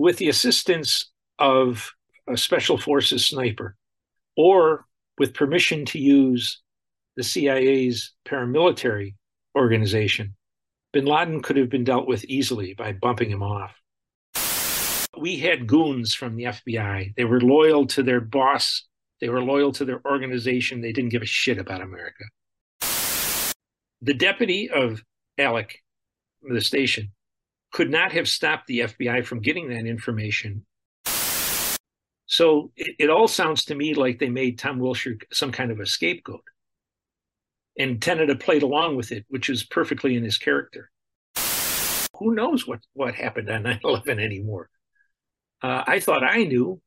with the assistance of a special forces sniper or with permission to use the CIA's paramilitary organization, bin Laden could have been dealt with easily by bumping him off. We had goons from the FBI. They were loyal to their boss, they were loyal to their organization. They didn't give a shit about America. The deputy of Alec, the station, could not have stopped the FBI from getting that information. So it, it all sounds to me like they made Tom Wilshire some kind of a scapegoat and Tenet played along with it, which is perfectly in his character. Who knows what, what happened on 9 11 anymore? Uh, I thought I knew,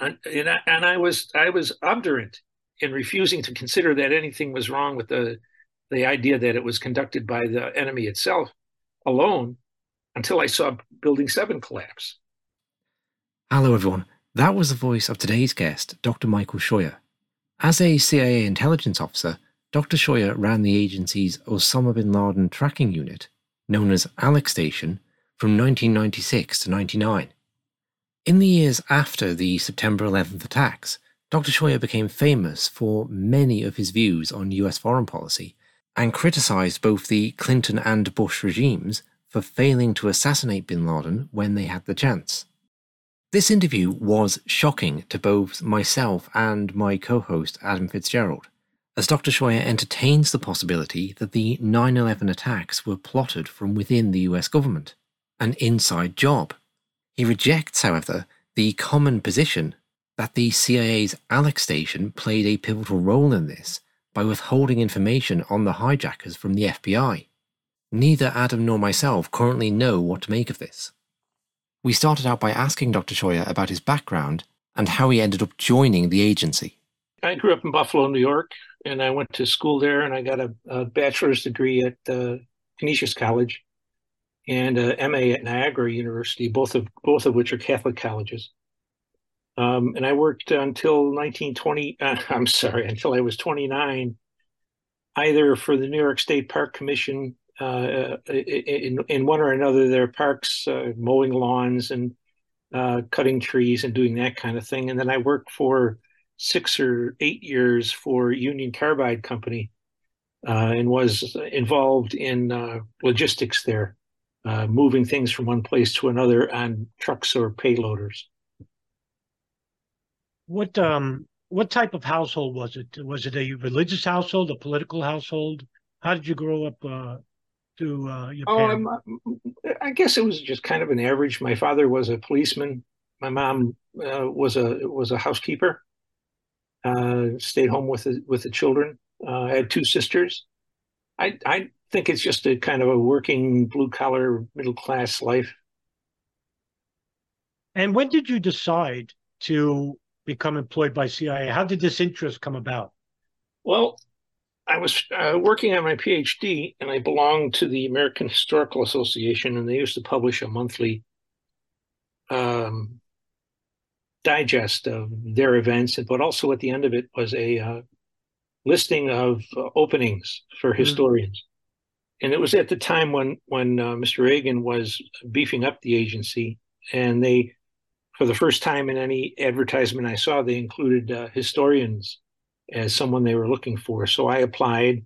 and, and, I, and I was I was obdurate in refusing to consider that anything was wrong with the the idea that it was conducted by the enemy itself alone until I saw Building 7 collapse. Hello, everyone. That was the voice of today's guest, Dr. Michael Scheuer. As a CIA intelligence officer, Dr. Scheuer ran the agency's Osama bin Laden tracking unit, known as Alec Station, from 1996 to 99. In the years after the September 11th attacks, Dr. Scheuer became famous for many of his views on US foreign policy and criticized both the Clinton and Bush regimes for failing to assassinate bin Laden when they had the chance. This interview was shocking to both myself and my co host Adam Fitzgerald as Dr. Scheuer entertains the possibility that the 9 11 attacks were plotted from within the US government, an inside job. He rejects, however, the common position that the CIA's Alec station played a pivotal role in this by withholding information on the hijackers from the FBI. Neither Adam nor myself currently know what to make of this. We started out by asking Dr. Scheuer about his background and how he ended up joining the agency. I grew up in Buffalo, New York, and I went to school there, and I got a, a bachelor's degree at uh, Canisius College and a MA at Niagara University, both of both of which are Catholic colleges. Um, and I worked until 1920. Uh, I'm sorry, until I was 29, either for the New York State Park Commission uh, in in one or another their parks, uh, mowing lawns and uh, cutting trees and doing that kind of thing. And then I worked for six or eight years for Union Carbide Company uh, and was involved in uh, logistics there, uh, moving things from one place to another on trucks or payloaders. What um what type of household was it? Was it a religious household, a political household? How did you grow up? Uh, to uh, your oh, I guess it was just kind of an average. My father was a policeman. My mom uh, was a was a housekeeper uh, stayed home with the, with the children. Uh, I had two sisters. I I think it's just a kind of a working blue collar middle class life. And when did you decide to become employed by CIA? How did this interest come about? Well, I was uh, working on my PhD, and I belonged to the American Historical Association, and they used to publish a monthly um, digest of their events, but also at the end of it was a uh, listing of uh, openings for mm-hmm. historians. Mm-hmm. And it was at the time when when uh, Mr. Reagan was beefing up the agency, and they, for the first time in any advertisement I saw, they included uh, historians as someone they were looking for. So I applied,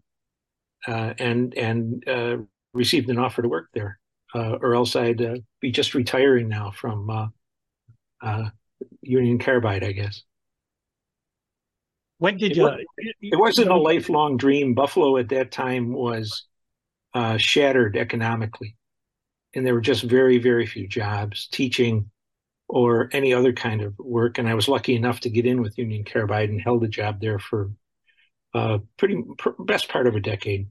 uh, and and uh, received an offer to work there, or else I'd be just retiring now from Union Carbide, I guess. When did you? It, it wasn't a lifelong dream. Buffalo at that time was uh, shattered economically, and there were just very, very few jobs teaching or any other kind of work. And I was lucky enough to get in with Union Carbide and held a job there for uh, pretty best part of a decade.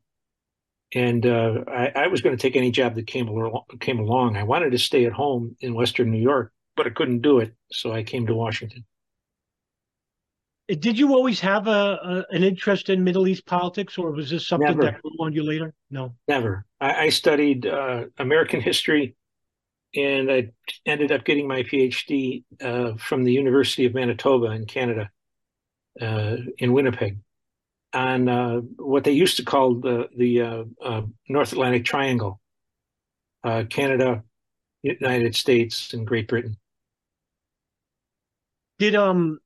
And uh, I, I, was going to take any job that came along, came along. I wanted to stay at home in Western New York but I couldn't do it, so I came to Washington. Did you always have a, a an interest in Middle East politics, or was this something Never. that grew on you later? No, never. I, I studied uh, American history, and I ended up getting my PhD uh, from the University of Manitoba in Canada, uh, in Winnipeg, on uh, what they used to call the the uh, uh, North Atlantic Triangle: Canada, United States, and Great Britain. Did um,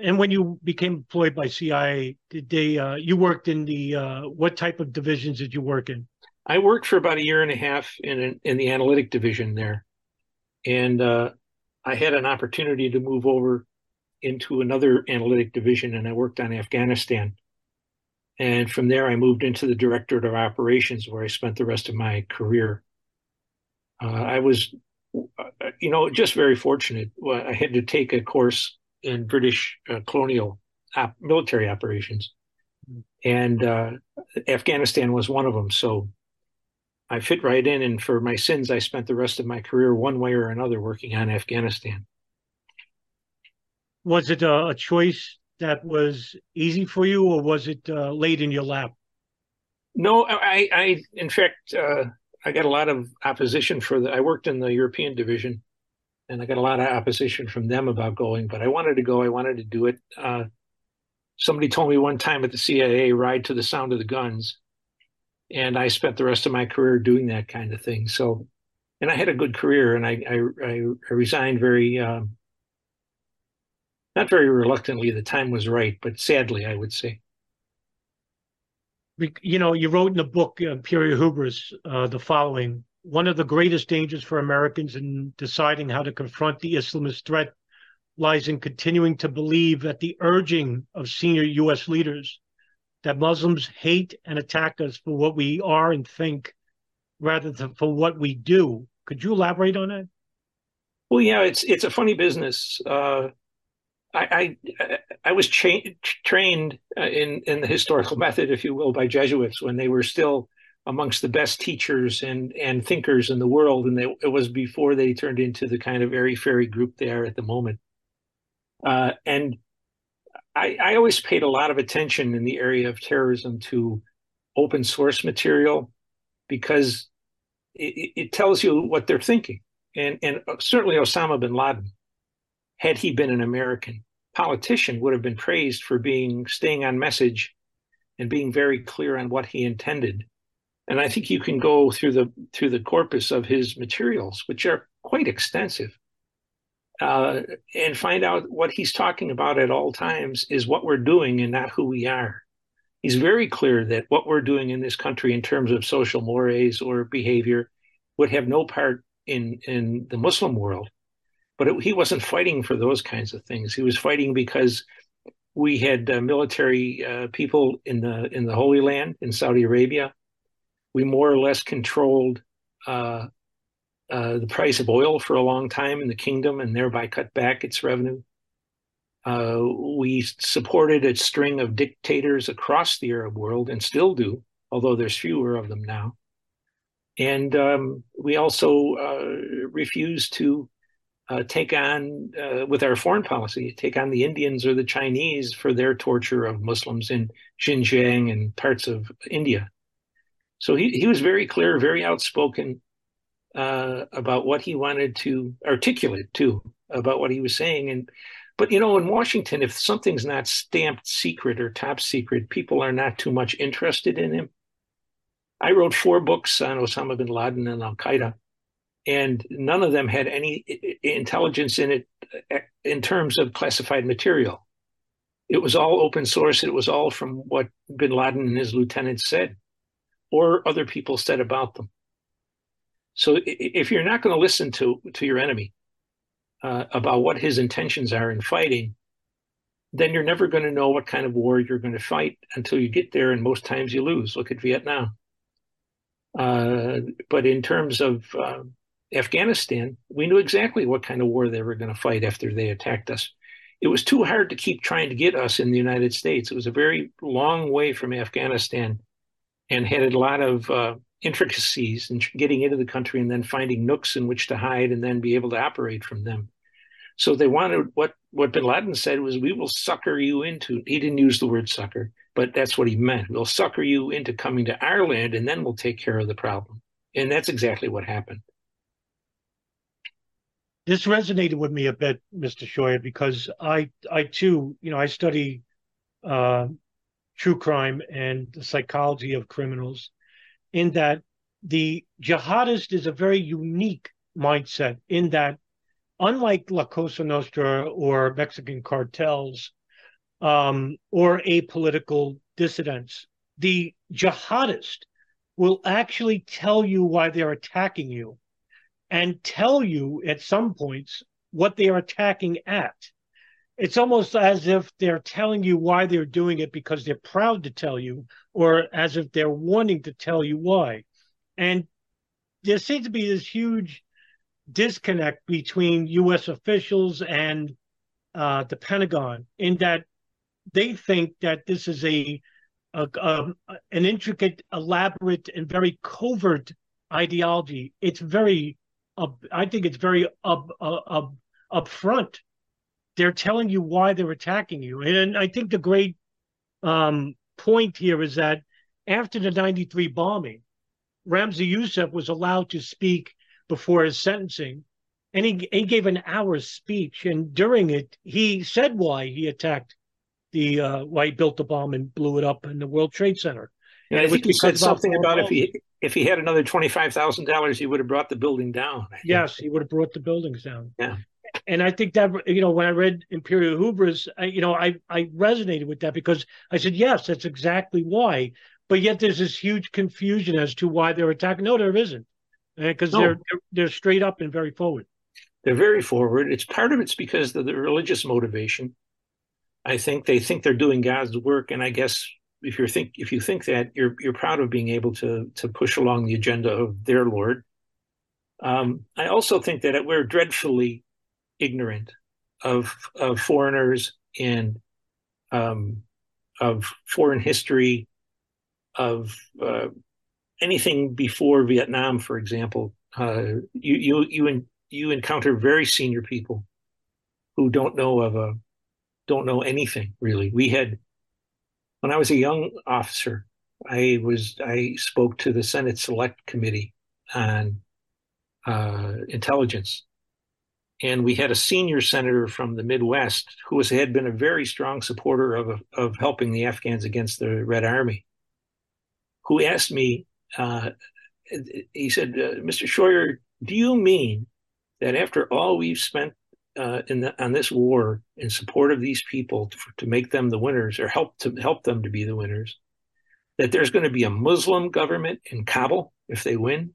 and when you became employed by CIA, did they? Uh, you worked in the uh, what type of divisions did you work in? I worked for about a year and a half in in the analytic division there, and uh, I had an opportunity to move over into another analytic division, and I worked on Afghanistan. And from there, I moved into the Directorate of Operations, where I spent the rest of my career. Uh, I was, you know, just very fortunate. I had to take a course in British uh, colonial op- military operations, and uh, Afghanistan was one of them. So I fit right in, and for my sins, I spent the rest of my career one way or another working on Afghanistan. Was it a, a choice that was easy for you, or was it uh, laid in your lap? No, I, I in fact, uh, I got a lot of opposition for the. I worked in the European division, and I got a lot of opposition from them about going. But I wanted to go. I wanted to do it. Uh, somebody told me one time at the CIA, "Ride to the sound of the guns," and I spent the rest of my career doing that kind of thing. So, and I had a good career, and I I, I resigned very. Um, not very reluctantly. The time was right, but sadly, I would say you know, you wrote in the book Imperial Hubris uh, the following: one of the greatest dangers for Americans in deciding how to confront the Islamist threat lies in continuing to believe at the urging of senior U.S. leaders that Muslims hate and attack us for what we are and think, rather than for what we do. Could you elaborate on that? Well, yeah, it's it's a funny business. Uh, I, I, I was cha- trained uh, in in the historical method, if you will, by Jesuits when they were still amongst the best teachers and and thinkers in the world, and they, it was before they turned into the kind of airy fairy group they are at the moment. Uh, and I, I always paid a lot of attention in the area of terrorism to open source material because it, it tells you what they're thinking, and and certainly Osama bin Laden had he been an American politician, would have been praised for being staying on message and being very clear on what he intended. And I think you can go through the through the corpus of his materials, which are quite extensive, uh, and find out what he's talking about at all times is what we're doing and not who we are. He's very clear that what we're doing in this country in terms of social mores or behavior would have no part in in the Muslim world but it, he wasn't fighting for those kinds of things. He was fighting because we had uh, military uh, people in the in the Holy Land in Saudi Arabia. We more or less controlled uh, uh the price of oil for a long time in the kingdom, and thereby cut back its revenue. Uh, we supported a string of dictators across the Arab world, and still do, although there's fewer of them now. And um, we also uh, refused to uh, take on uh, with our foreign policy, take on the Indians or the Chinese for their torture of Muslims in Xinjiang and parts of India. So he, he was very clear, very outspoken uh, about what he wanted to articulate too about what he was saying. And but you know, in Washington, if something's not stamped secret or top secret, people are not too much interested in him. I wrote four books on Osama bin Laden and Al Qaeda and none of them had any intelligence in it uh, in terms of classified material. It was all open source. It was all from what bin Laden and his lieutenants said or other people said about them. So if you're not going to listen to, to your enemy uh, about what his intentions are in fighting, then you're never going to know what kind of war you're going to fight until you get there. And most times you lose. Look at Vietnam. Uh, but in terms of uh, Afghanistan, we knew exactly what kind of war they were going to fight after they attacked us. It was too hard to keep trying to get us in the United States. It was a very long way from Afghanistan and had a lot of uh, intricacies and getting into the country and then finding nooks in which to hide and then be able to operate from them. So they wanted what what bin Laden said was, "We will sucker you into." He didn't use the word sucker, but that's what he meant. We'll sucker you into coming to our land, and then we'll take care of the problem. And that's exactly what happened this resonated with me a bit, Mr. Scheuer, because I, I too, you know, I study uh, true crime and the psychology of criminals. In that, the jihadist is a very unique mindset. In that, unlike La Cosa Nostra or Mexican cartels um, or apolitical dissidents, the jihadist will actually tell you why they're attacking you and tell you at some points what they are attacking at. It's almost as if they're telling you why they're doing it because they're proud to tell you, or as if they're wanting to tell you why. And there seems to be this huge disconnect between U.S. officials and uh, the Pentagon in that they think that this is a, a, a, an intricate, elaborate, and very covert ideology. It's very, uh, I think it's very up, uh, up, upfront. They're telling you why they're attacking you, and I think the great um, point here is that after the '93 bombing, Ramzi Youssef was allowed to speak before his sentencing, and he he gave an hour's speech, and during it he said why he attacked the uh, why he built the bomb and blew it up in the World Trade Center. And, and I think he said something about if he if he had another twenty five thousand dollars, he would have brought the building down. Yes, he would have brought the buildings down. Yeah. And I think that you know when I read Imperial Hubris, I, you know I I resonated with that because I said yes, that's exactly why. But yet there's this huge confusion as to why they're attacking. No, there isn't, because no. they're, they're they're straight up and very forward. They're very forward. It's part of it's because of the religious motivation. I think they think they're doing God's work, and I guess if you think if you think that you're you're proud of being able to to push along the agenda of their Lord. Um, I also think that we're dreadfully ignorant of of foreigners and um, of foreign history of uh, anything before Vietnam, for example. Uh, you you you you encounter very senior people who don't know of a don't know anything really. We had when I was a young officer, I was I spoke to the Senate Select Committee on uh, intelligence, and we had a senior senator from the Midwest who was had been a very strong supporter of of helping the Afghans against the Red Army, who asked me. Uh, he said, uh, "Mr. Scheuer, do you mean that after all we've spent uh, in the, on this war in support of these people to, to make them the winners or help to help them to be the winners, that there's going to be a Muslim government in Kabul if they win.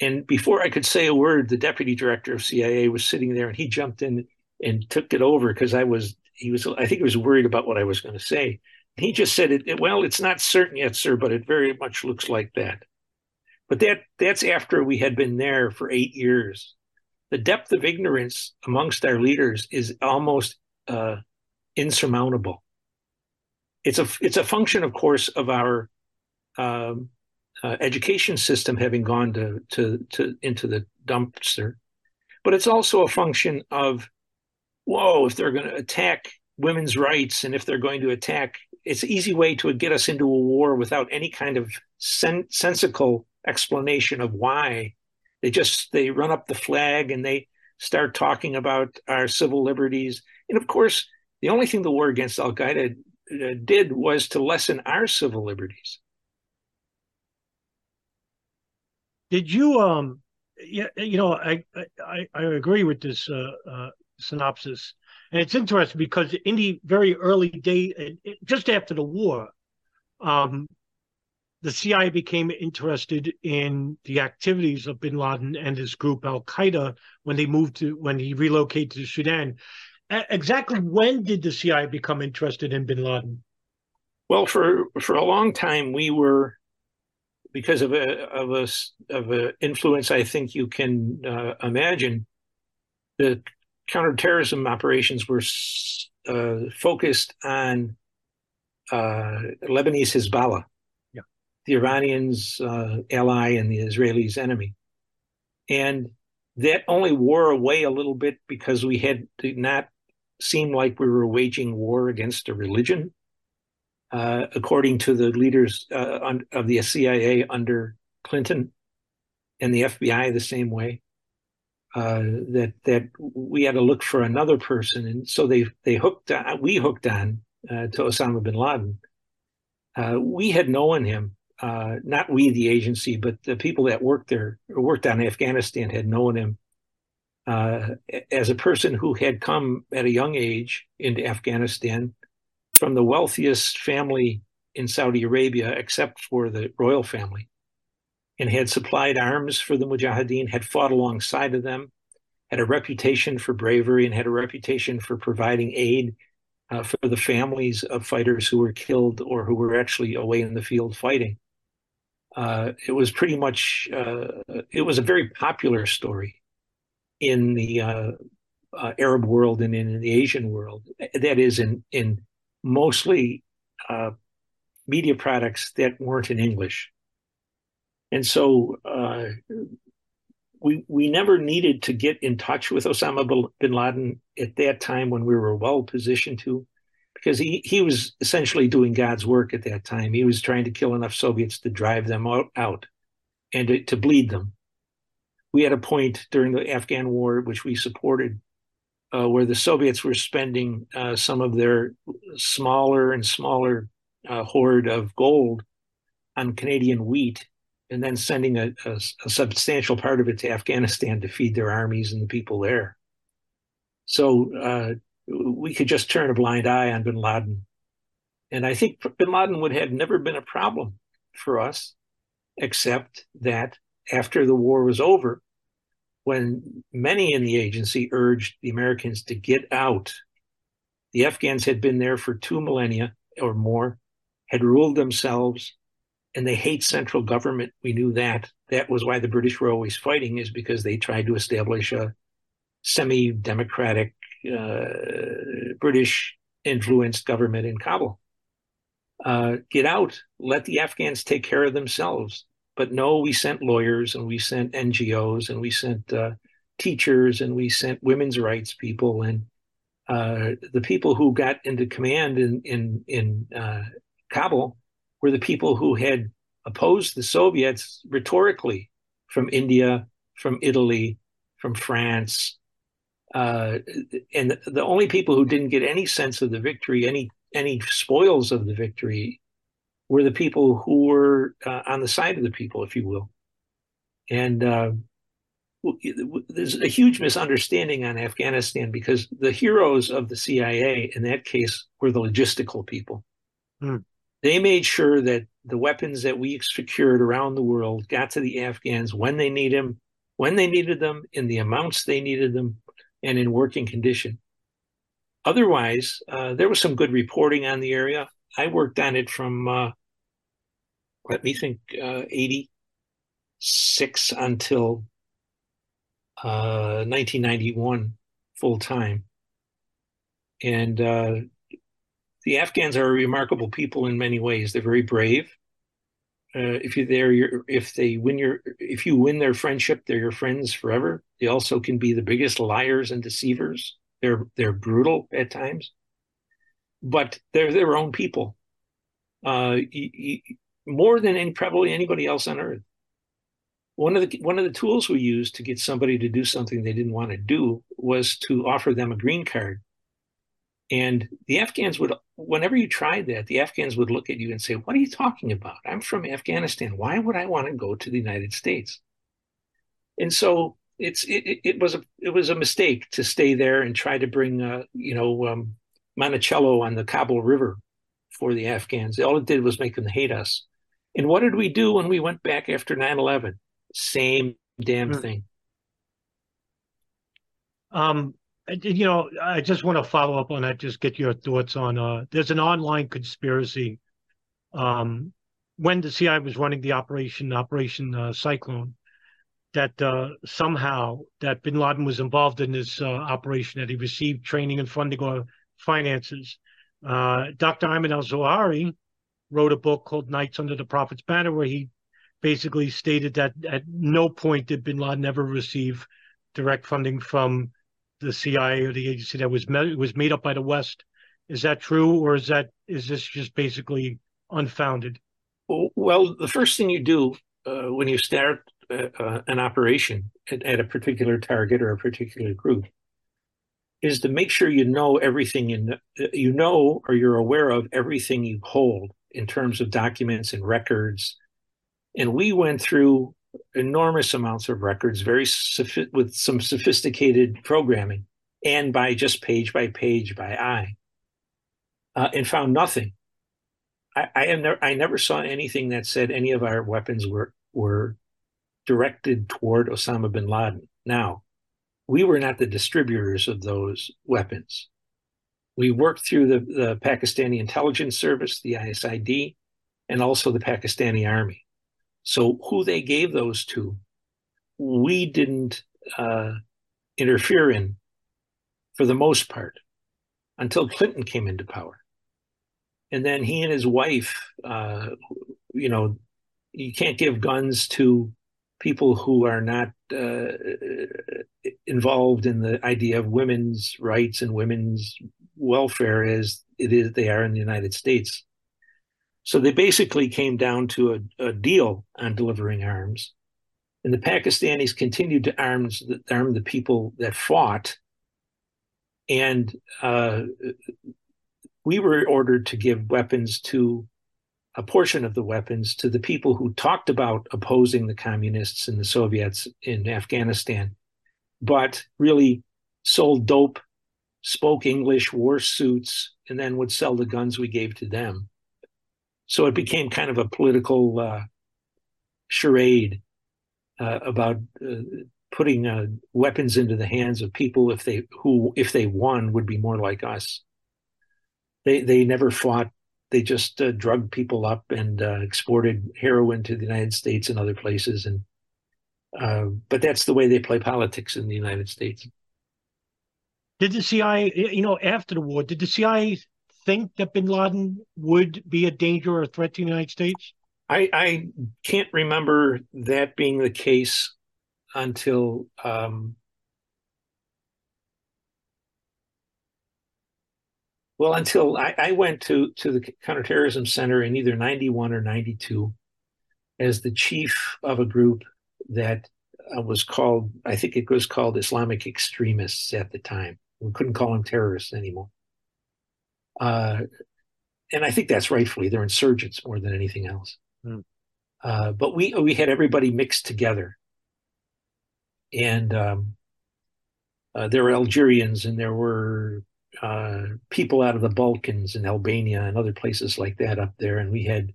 And before I could say a word, the deputy director of CIA was sitting there, and he jumped in and took it over because I was he was I think he was worried about what I was going to say. He just said it, well, it's not certain yet, sir, but it very much looks like that. But that that's after we had been there for eight years the depth of ignorance amongst our leaders is almost uh, insurmountable. It's a it's a function, of course, of our um, uh, education system having gone to, to to into the dumpster, but it's also a function of whoa, if they're going to attack women's rights and if they're going to attack, it's an easy way to get us into a war without any kind of sen- sensical explanation of why they just they run up the flag and they start talking about our civil liberties. And of course, the only thing the war against Al Qaeda uh, did was to lessen our civil liberties. Did you um yeah you know I I, I agree with this uh, uh, synopsis and it's interesting because in the very early day just after the war um the CIA became interested in the activities of bin Laden and his group Al Qaeda when they moved to when he relocated to Sudan. exactly when did the CIA become interested in bin Laden? Well, for for a long time we were because of a of a of a influence I think you can uh, imagine. The counterterrorism operations were uh, focused on uh, Lebanese Hezbollah the Iranians' uh, ally and the Israelis' enemy. And that only wore away a little bit because we had did not seem like we were waging war against a religion, uh, according to the leaders uh, on, of the CIA under Clinton and the FBI the same way. Uh, that that we had to look for another person, and so they they hooked on, we hooked on uh, to Osama bin Laden. Uh, we had known him uh, not we, the agency, but the people that worked there, worked on Afghanistan, had known him as a person who had come at a young age into Afghanistan from the wealthiest family in Saudi Arabia, except for the royal family, and had supplied arms for the Mujahideen, had fought alongside of them, had a reputation for bravery, and had a reputation for providing aid uh, for the families of fighters who were killed or who were actually away in the field fighting. Uh, it was pretty much, uh, it was a very popular story in the uh, uh, Arab world and in the Asian world. That is, in in mostly uh, media products that weren't in English, and so uh, we we never needed to get in touch with Osama bin Laden at that time when we were well positioned to, because he he was essentially doing God's work at that time. He was trying to kill enough Soviets to drive them out, out and to, to bleed them we had a point during the Afghan war, which we supported, uh, where the Soviets were spending uh, some of their smaller and smaller uh, hoard of gold on Canadian wheat, and then sending a, a, a, substantial part of it to Afghanistan to feed their armies and the people there. So uh, we could just turn a blind eye on bin Laden. And I think bin Laden would have never been a problem for us, except that after the war was over, when many in the agency urged the Americans to get out, the Afghans had been there for two millennia or more, had ruled themselves, and they hate central government. We knew that. That was why the British were always fighting, is because they tried to establish a semi democratic uh, British influenced government in Kabul. Uh, get out, let the Afghans take care of themselves. But no, we sent lawyers and we sent NGOs and we sent uh, teachers and we sent women's rights people and uh, the people who got into command in in in uh, Kabul were the people who had opposed the Soviets rhetorically from India, from Italy, from France, uh, and the, the, only people who didn't get any sense of the victory, any any spoils of the victory, were the people who were uh, on the side of the people, if you will. And uh, there's a huge misunderstanding on Afghanistan because the heroes of the CIA in that case were the logistical people. Mm. They made sure that the weapons that we secured around the world got to the Afghans when they need them, when they needed them, in the amounts they needed them, and in working condition. Otherwise, uh, there was some good reporting on the area. I worked on it from uh, let me think, uh, 86 until uh, 1991 full time. And uh, the Afghans are a remarkable people in many ways. They're very brave. Uh, if you there, if they win your, if you win their friendship, they're your friends forever. They also can be the biggest liars and deceivers. They're they're brutal at times, but they're their own people. Uh, more than any, probably anybody else on earth. One of the one of the tools we used to get somebody to do something they didn't want to do was to offer them a green card. And the Afghans would, whenever you tried that, the Afghans would look at you and say, "What are you talking about? I'm from Afghanistan. Why would I want to go to the United States?" And so it's it, it was a it was a mistake to stay there and try to bring uh, you know um, Monticello on the Kabul River for the Afghans. All it did was make them hate us. And what did we do when we went back after 9 11? Same damn hmm. thing. Um, you know, I just want to follow up on that, just get your thoughts on uh, there's an online conspiracy. Um, when the CIA was running the operation, Operation uh, Cyclone, that uh, somehow that bin Laden was involved in this uh, operation, that he received training and funding or finances. Uh, Dr. Ayman al Zawahiri wrote a book called Knights Under the Prophet's Banner, where he basically stated that at no point did bin Laden ever receive direct funding from the CIA or the agency that was met, was made up by the West. Is that true, or is that is this just basically unfounded? Well, the first thing you do uh, when you start uh, uh, an operation at, at, a particular target or a particular group is to make sure you know everything in you know or you're aware of everything you hold in terms of documents and records. And we went through enormous amounts of records, very with some sophisticated programming, and by just page by page by eye, uh, and found nothing. I, I, never, I never saw anything that said any of our weapons were were directed toward Osama bin Laden. Now, we were not the distributors of those weapons. We worked through the, the Pakistani intelligence service, the ISID, and also the Pakistani army. So who they gave those to, we didn't uh, interfere in for the most part until Clinton came into power. And then he and his wife, uh, you know, you can't give guns to people who are not uh, involved in the idea of women's rights and women's welfare as it is they are in the United States. So they basically came down to a, a deal on delivering arms. And the Pakistanis continued to arms, arm the people that fought. And uh, we were ordered to give weapons to a portion of the weapons to the people who talked about opposing the communists and the Soviets in Afghanistan, but really sold dope, spoke English, wore suits, and then would sell the guns we gave to them. So it became kind of a political uh, charade uh, about uh, putting uh, weapons into the hands of people if they who, if they won, would be more like us. They they never fought they just uh, drugged people up and uh, exported heroin to the United States and other places. And but that's the way they play politics in the United States. Did the CIA, you know, after the war, did the CIA think that Bin Laden would be a danger or a threat to the United States? I, I can't remember that being the case until um, Well, until I, I, went to, to the counterterrorism center in either 91 or 92 as the chief of a group that uh, was called, I think it was called Islamic extremists at the time. We couldn't call them terrorists anymore. Uh, and I think that's rightfully, they're insurgents more than anything else. Mm. Uh, but we, we had everybody mixed together. And um, uh, there were Algerians and there were uh, people out of the Balkans and Albania and other places like that up there, and we had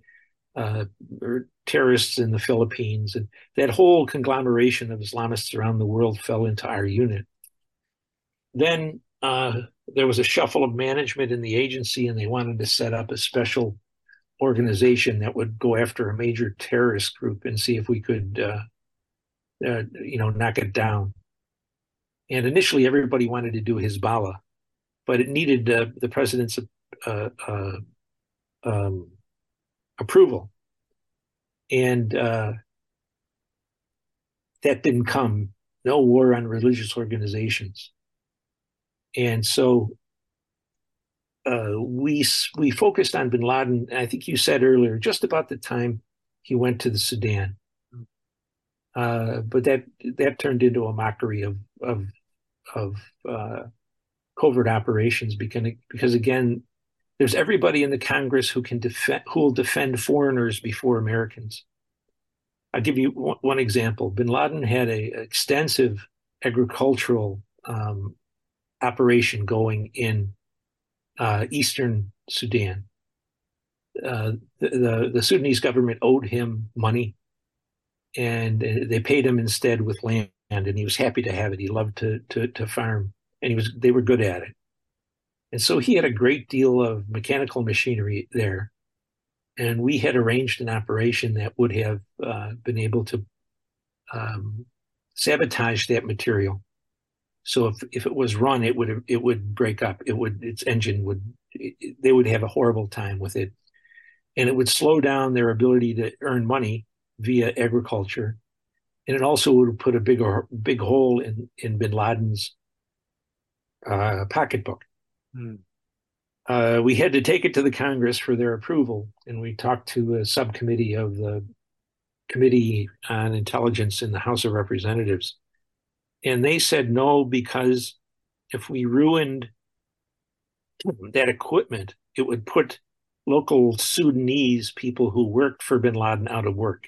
uh, er, terrorists in the Philippines, and that whole conglomeration of Islamists around the world fell into our unit. Then uh, there was a shuffle of management in the agency, and they wanted to set up a special organization that would go after a major terrorist group and see if we could, uh, uh, you know, knock it down. And initially, everybody wanted to do Hezbollah but it needed uh, the president's uh, uh, um, approval, and that didn't come. No war on religious organizations, and so uh, we we focused on Bin Laden. I think you said earlier, just about the time he went to the Sudan. Uh, but that that turned into a mockery of of of uh, covert operations because, because again, there's everybody in the Congress who can defend who will defend foreigners before Americans. I'll give you one, example. Bin Laden had a extensive agricultural um, operation going in uh, eastern Sudan. Uh, the, the, the Sudanese government owed him money, and uh, they paid him instead with land, and he was happy to have it. He loved to to, to farm and he was they were good at it. And so he had a great deal of mechanical machinery there. And we had arranged an operation that would have uh, been able to um, sabotage that material. So if, if it was run, it would it would break up. It would its engine would it, they would have a horrible time with it, and it would slow down their ability to earn money via agriculture, and it also would put a big big hole in in Bin Laden's uh, pocketbook. Mm. Uh, we had to take it to the Congress for their approval, and we talked to a subcommittee of the Committee on Intelligence in the House of Representatives, and they said no because if we ruined that equipment, it would put local Sudanese people who worked for Bin Laden out of work.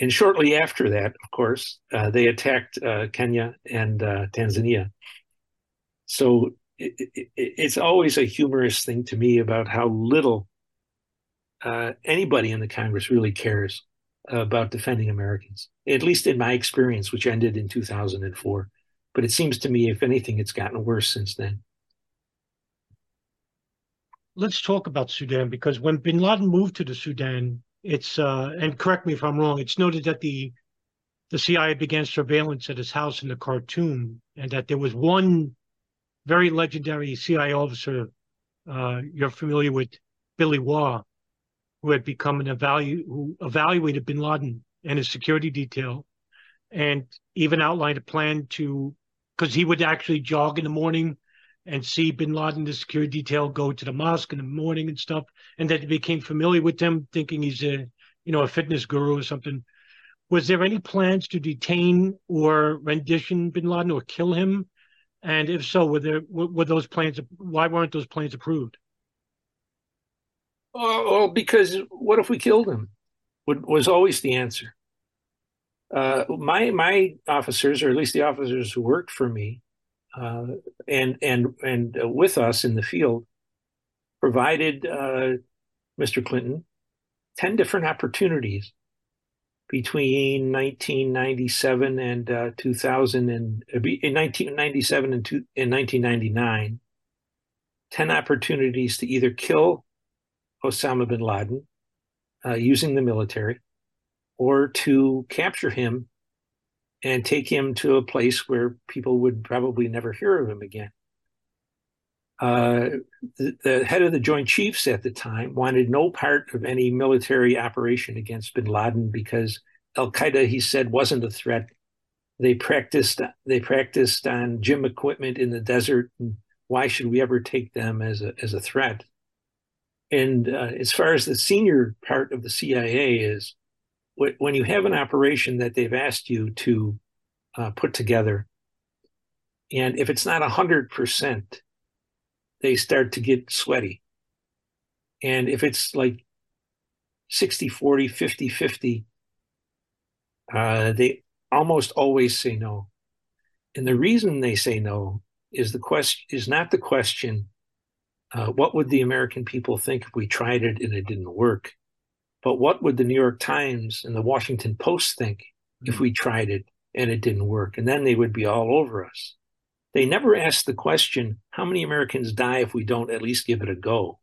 and shortly after that, of course, uh, they attacked uh, Kenya and uh, Tanzania. So it, it, it's always a humorous thing to me about how little uh, anybody in the Congress really cares about defending Americans, at least in my experience, which ended in 2004. But it seems to me, if anything, it's gotten worse since then. Let's talk about Sudan because when bin Laden moved to the Sudan, it's uh, and correct me if I'm wrong. It's noted that the the CIA began surveillance at his house in the Khartoum, and that there was one very legendary CIA officer. Uh, you're familiar with Billy Waugh, who had become an evalu- who evaluated Bin Laden and his security detail, and even outlined a plan to because he would actually jog in the morning and see bin Laden, the security detail, go to the mosque in the morning and stuff, and that he became familiar with him, thinking he's a, you know, a fitness guru or something. Was there any plans to detain or rendition bin Laden or kill him? And if so, were there were those plans? Why weren't those plans approved? Oh, because what if we killed him? Was always the answer. Uh, my my officers, or at least the officers who worked for me, uh, and and and with us in the field provided uh, Mr. Clinton ten different opportunities between 1997 and uh, 2000 and uh, in 1997 and, two, in 1999 10 opportunities to either kill Osama bin Laden uh, using the military or to capture him and take him to a place where people would probably never hear of him again. Uh, the, the, head of the Joint Chiefs at the time wanted no part of any military operation against bin Laden because Al Qaeda, he said, wasn't a threat. They practiced they practiced on gym equipment in the desert. And why should we ever take them as a as a threat? And uh, as far as the senior part of the CIA is, when you have an operation that they've asked you to uh, put together, and if it's not 100%, they start to get sweaty. And if it's like 60 40, 50 50, uh, they almost always say no. And the reason they say no is the question is not the question, uh, what would the American people think if we tried it and it didn't work? But what would the New York Times and the Washington Post think mm-hmm. if hmm. we tried it and it didn't work? And then they would be all over us. They never asked the question, how many Americans die if we don't at least give it a go?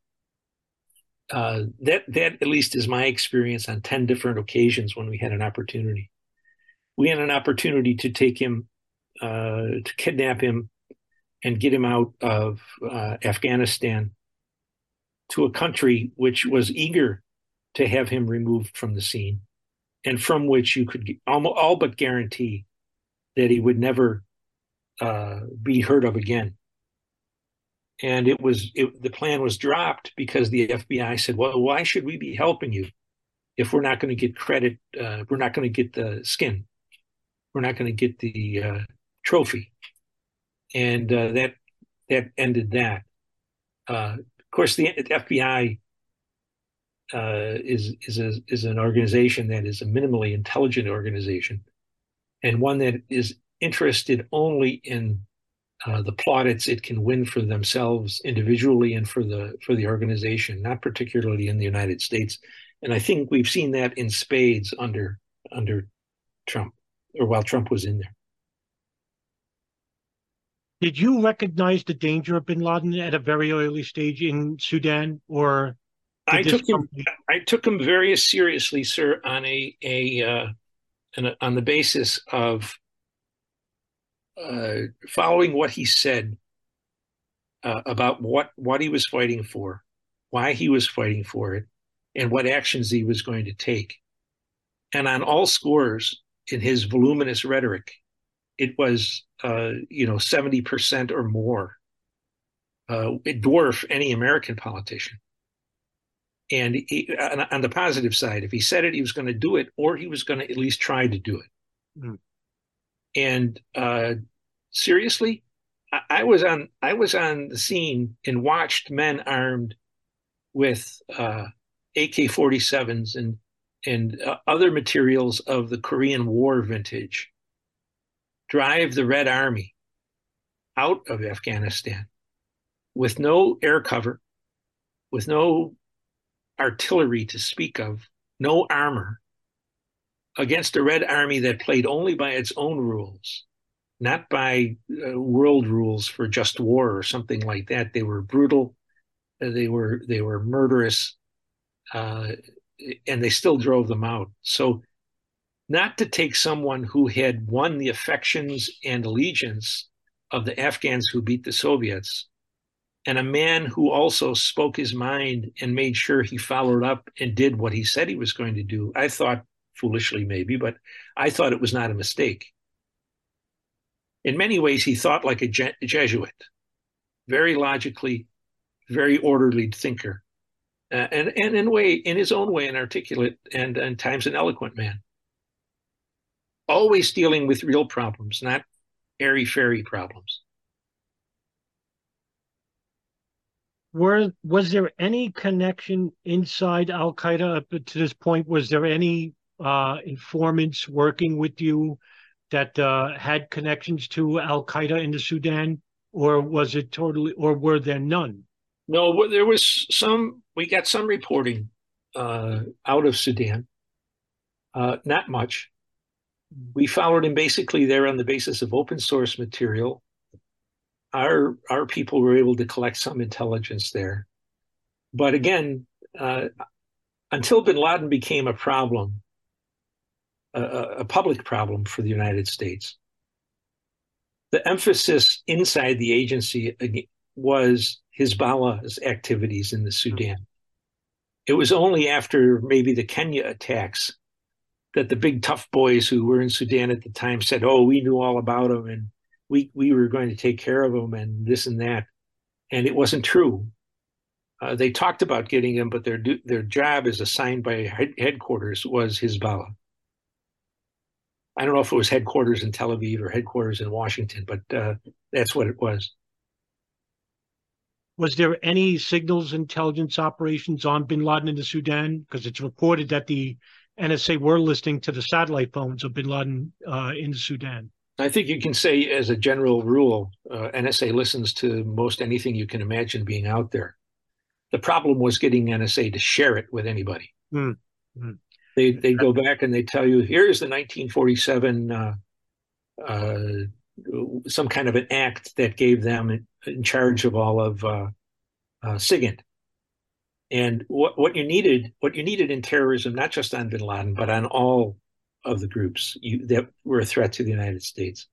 Uh, that that at least is my experience on 10 different occasions when we had an opportunity. We had an opportunity to take him, uh, to kidnap him and get him out of uh, Afghanistan to a country which was eager to have him removed from the scene, and from which you could all, all but guarantee that he would never uh, be heard of again. And it was it, the plan was dropped because the FBI said, "Well, why should we be helping you if we're not going to get credit? Uh, we're not going to get the skin. We're not going to get the uh, trophy." And uh, that that ended that. Uh, of course, the, FBI uh, is is a, is an organization that is a minimally intelligent organization, and one that is interested only in uh, the plaudits it can win for themselves individually and for the for the organization, not particularly in the United States. And I think we've seen that in spades under under Trump, or while Trump was in there. Did you recognize the danger of Bin Laden at a very early stage in Sudan, or I took him. I took him very seriously, sir, on a a, uh, a on the basis of uh, following what he said uh, about what what he was fighting for, why he was fighting for it, and what actions he was going to take. And on all scores, in his voluminous rhetoric, it was uh, you know seventy percent or more. Uh, it dwarfed any American politician. And he, on, on, the positive side, if he said it, he was going to do it, or he was going to at least try to do it. Mm. And uh, seriously, I, I, was on I was on the scene and watched men armed with uh, AK-47s and and uh, other materials of the Korean War vintage drive the Red Army out of Afghanistan with no air cover, with no artillery to speak of, no armor, against a Red Army that played only by its own rules, not by uh, world rules for just war or something like that. They were brutal, uh, they were they were murderous, uh, and they still drove them out. So, not to take someone who had won the affections and allegiance of the Afghans who beat the Soviets and a man who also spoke his mind and made sure he followed up and did what he said he was going to do. I thought, foolishly maybe, but I thought it was not a mistake. In many ways, he thought like a Je- Jesuit, very logically, very orderly thinker, uh, and and in way, in his own way, an articulate and and times an eloquent man. Always dealing with real problems, not airy fairy problems. were was there any connection inside Al Qaeda up to this point? Was there any uh, informants working with you that uh, had connections to Al Qaeda in the Sudan, or was it totally, or were there none? No, there was some. We got some reporting uh, out of Sudan, uh, not much. We followed him basically there on the basis of open source material our our people were able to collect some intelligence there. But again, uh, until Bin Laden became a problem, a, a public problem for the United States, the emphasis inside the agency was Hezbollah's activities in the Sudan. It was only after maybe the Kenya attacks that the big tough boys who were in Sudan at the time said, "Oh, we knew all about them," and we we were going to take care of them and this and that, and it wasn't true. Uh, they talked about getting him, but their their job as assigned by headquarters was Hezbollah. I don't know if it was headquarters in Tel Aviv or headquarters in Washington, but uh, that's what it was. Was there any signals intelligence operations on Bin Laden in the Sudan? Because it's reported that the NSA were listening to the satellite phones of Bin Laden uh, in Sudan. I think you can say, as a general rule, uh, NSA listens to most anything you can imagine being out there. The problem was getting NSA to share it with anybody. Mm-hmm. They they go back and they tell you, here's the 1947 uh, uh, some kind of an act that gave them in charge of all of uh, uh, SIGINT. And what what you needed, what you needed in terrorism, not just on Bin Laden, but on all of the groups you, that were a threat to the United States.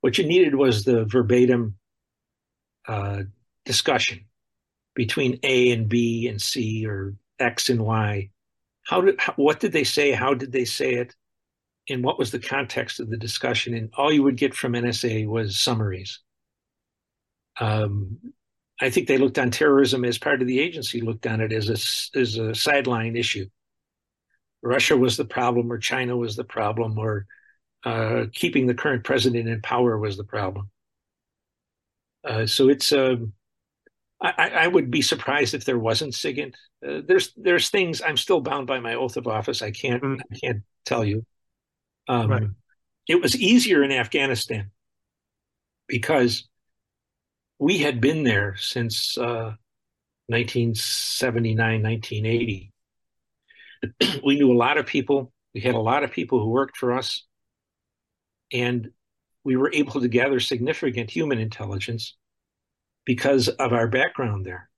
What you needed was the verbatim uh, discussion between A and B and C or X and Y. How did how, what did they say? How did they say it? And what was the context of the discussion? And all you would get from NSA was summaries. Um, I think they looked on terrorism as part of the agency, looked on it as a as a sideline issue. Russia was the problem or China was the problem or uh, keeping the current president in power was the problem. Uh, so it's um, I, I, would be surprised if there wasn't SIGINT. Uh, there's there's things I'm still bound by my oath of office. I can't mm. I can't tell you. Um, right. It was easier in Afghanistan because we had been there since 1979, uh, 1980 we knew a lot of people. We had a lot of people who worked for us. And we were able to gather significant human intelligence because of our background there.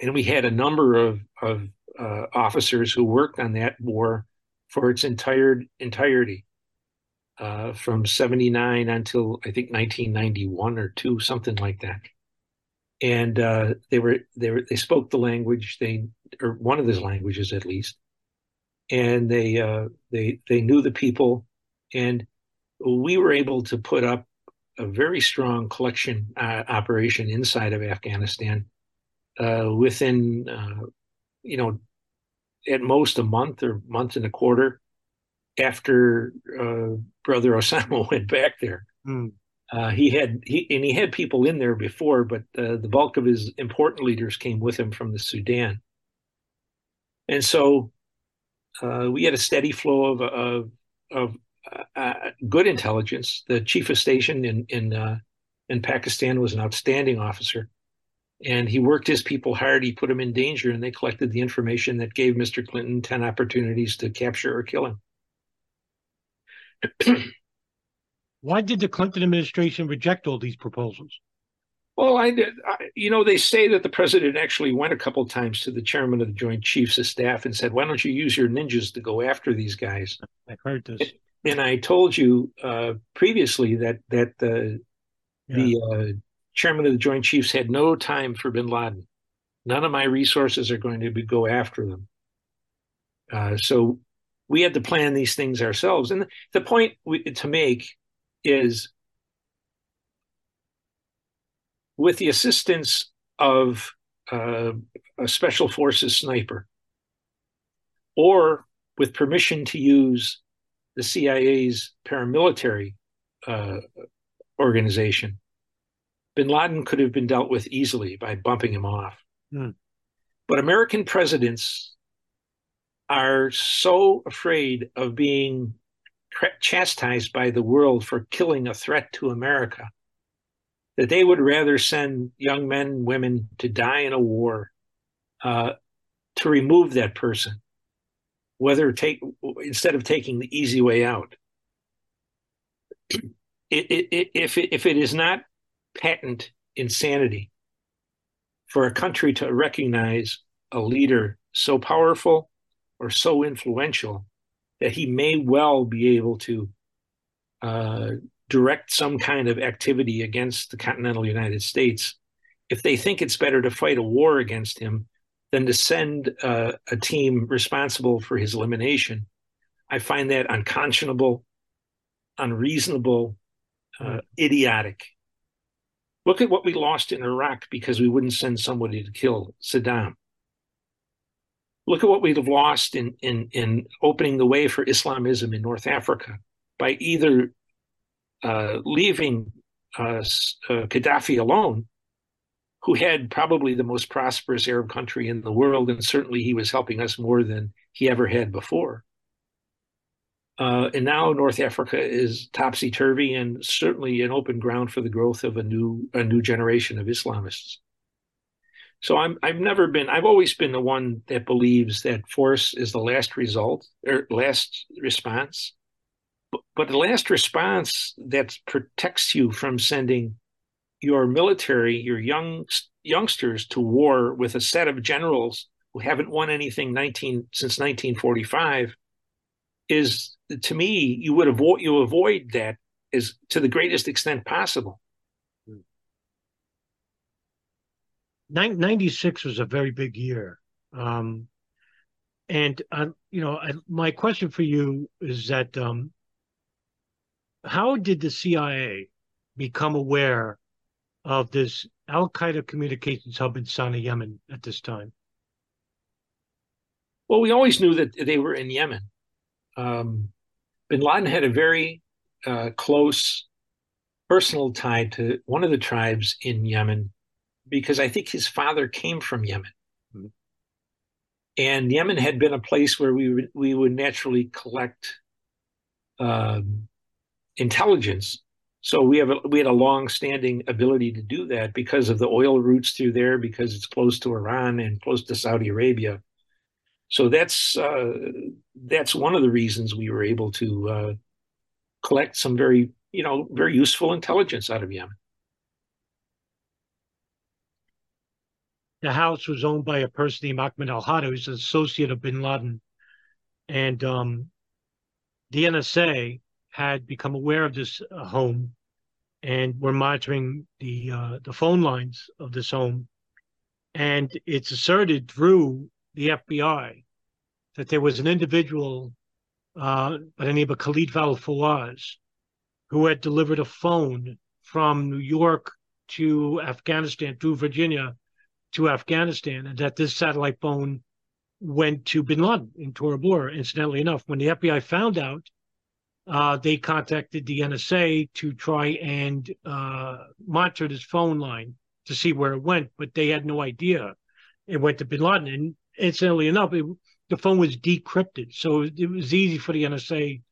And we had a number of, of uh, officers who worked on that war for its entire entirety, uh, from 79 until I think 1991 or two, something like that. And uh, they were they were they spoke the language they or one of those languages at least, and they uh, they they knew the people, and we were able to put up a very strong collection uh, operation inside of Afghanistan uh, within uh, you know at most a month or month and a quarter after uh, Brother Osama went back there. Mm. Uh, he had he and he had people in there before, but uh, the bulk of his important leaders came with him from the Sudan. And so uh, we had a steady flow of of, of uh, good intelligence. The chief of station in in uh, in Pakistan was an outstanding officer, and he worked his people hard. He put them in danger, and they collected the information that gave Mr. Clinton ten opportunities to capture or kill him. Why did the Clinton administration reject all these proposals? Well, I, I, you know, they say that the president actually went a couple times to the chairman of the Joint Chiefs of Staff and said, "Why don't you use your ninjas to go after these guys?" I've heard this. And I told you uh, previously that that the yeah. the uh, chairman of the Joint Chiefs had no time for Bin Laden. None of my resources are going to be, go after them. Uh, so we had to plan these things ourselves. And the point we, to make is with the assistance of uh, a special forces sniper, or with permission to use the CIA's paramilitary uh, organization, bin Laden could have been dealt with easily by bumping him off. Mm. But American presidents are so afraid of being chastised by the world for killing a threat to America that they would rather send young men and women to die in a war uh, to remove that person, whether take instead of taking the easy way out. It, it, it, if if it is not patent insanity for a country to recognize a leader so powerful or so influential that he may well be able to uh, direct some kind of activity against the continental United States, if they think it's better to fight a war against him than to send uh, a team responsible for his elimination, I find that unconscionable, unreasonable, uh, idiotic. Look at what we lost in Iraq because we wouldn't send somebody to kill Saddam. Look at what we'd have lost in, in, in opening the way for Islamism in North Africa by either uh, leaving uh, uh, Gaddafi alone, who had probably the most prosperous Arab country in the world, and certainly he was helping us more than he ever had before. Uh, and now North Africa is topsy turvy and certainly an open ground for the growth of a new a new generation of Islamists. So I'm I've never been I've always been the one that believes that force is the last result or last response, but the last response that protects you from sending your military, your young youngsters to war with a set of generals who haven't won anything 19 since 1945 is to me you would avoid you avoid that is to the greatest extent possible. 96 was a very big year. Um, and, uh, you know, I, my question for you is that um, how did the CIA become aware of this Al Qaeda communications hub in Sana'a, Yemen at this time? Well, we always knew that they were in Yemen. Um, bin Laden had a very uh, close personal tie to one of the tribes in Yemen because I think his father came from Yemen. Mm-hmm. And Yemen had been a place where we would, we would naturally collect um, intelligence. So we have a, we had a long-standing ability to do that because of the oil routes through there, because it's close to Iran and close to Saudi Arabia. So that's uh, that's one of the reasons we were able to uh, collect some very you know very useful intelligence out of Yemen. The house was owned by a person named Ahmed Al Hada, who's an associate of Bin Laden, and um, the NSA had become aware of this uh, home and were monitoring the uh, the phone lines of this home. And it's asserted through the FBI that there was an individual uh, by the name of Khalid al-Fawwaz who had delivered a phone from New York to Afghanistan through Virginia to Afghanistan, and that this satellite phone went to Bin Laden in Tora Bora. Incidentally enough, when the FBI found out uh, they contacted the NSA to try and uh, monitor this phone line to see where it went, but they had no idea it went to Bin Laden. And incidentally enough, it, the phone was decrypted, so it was easy for the NSA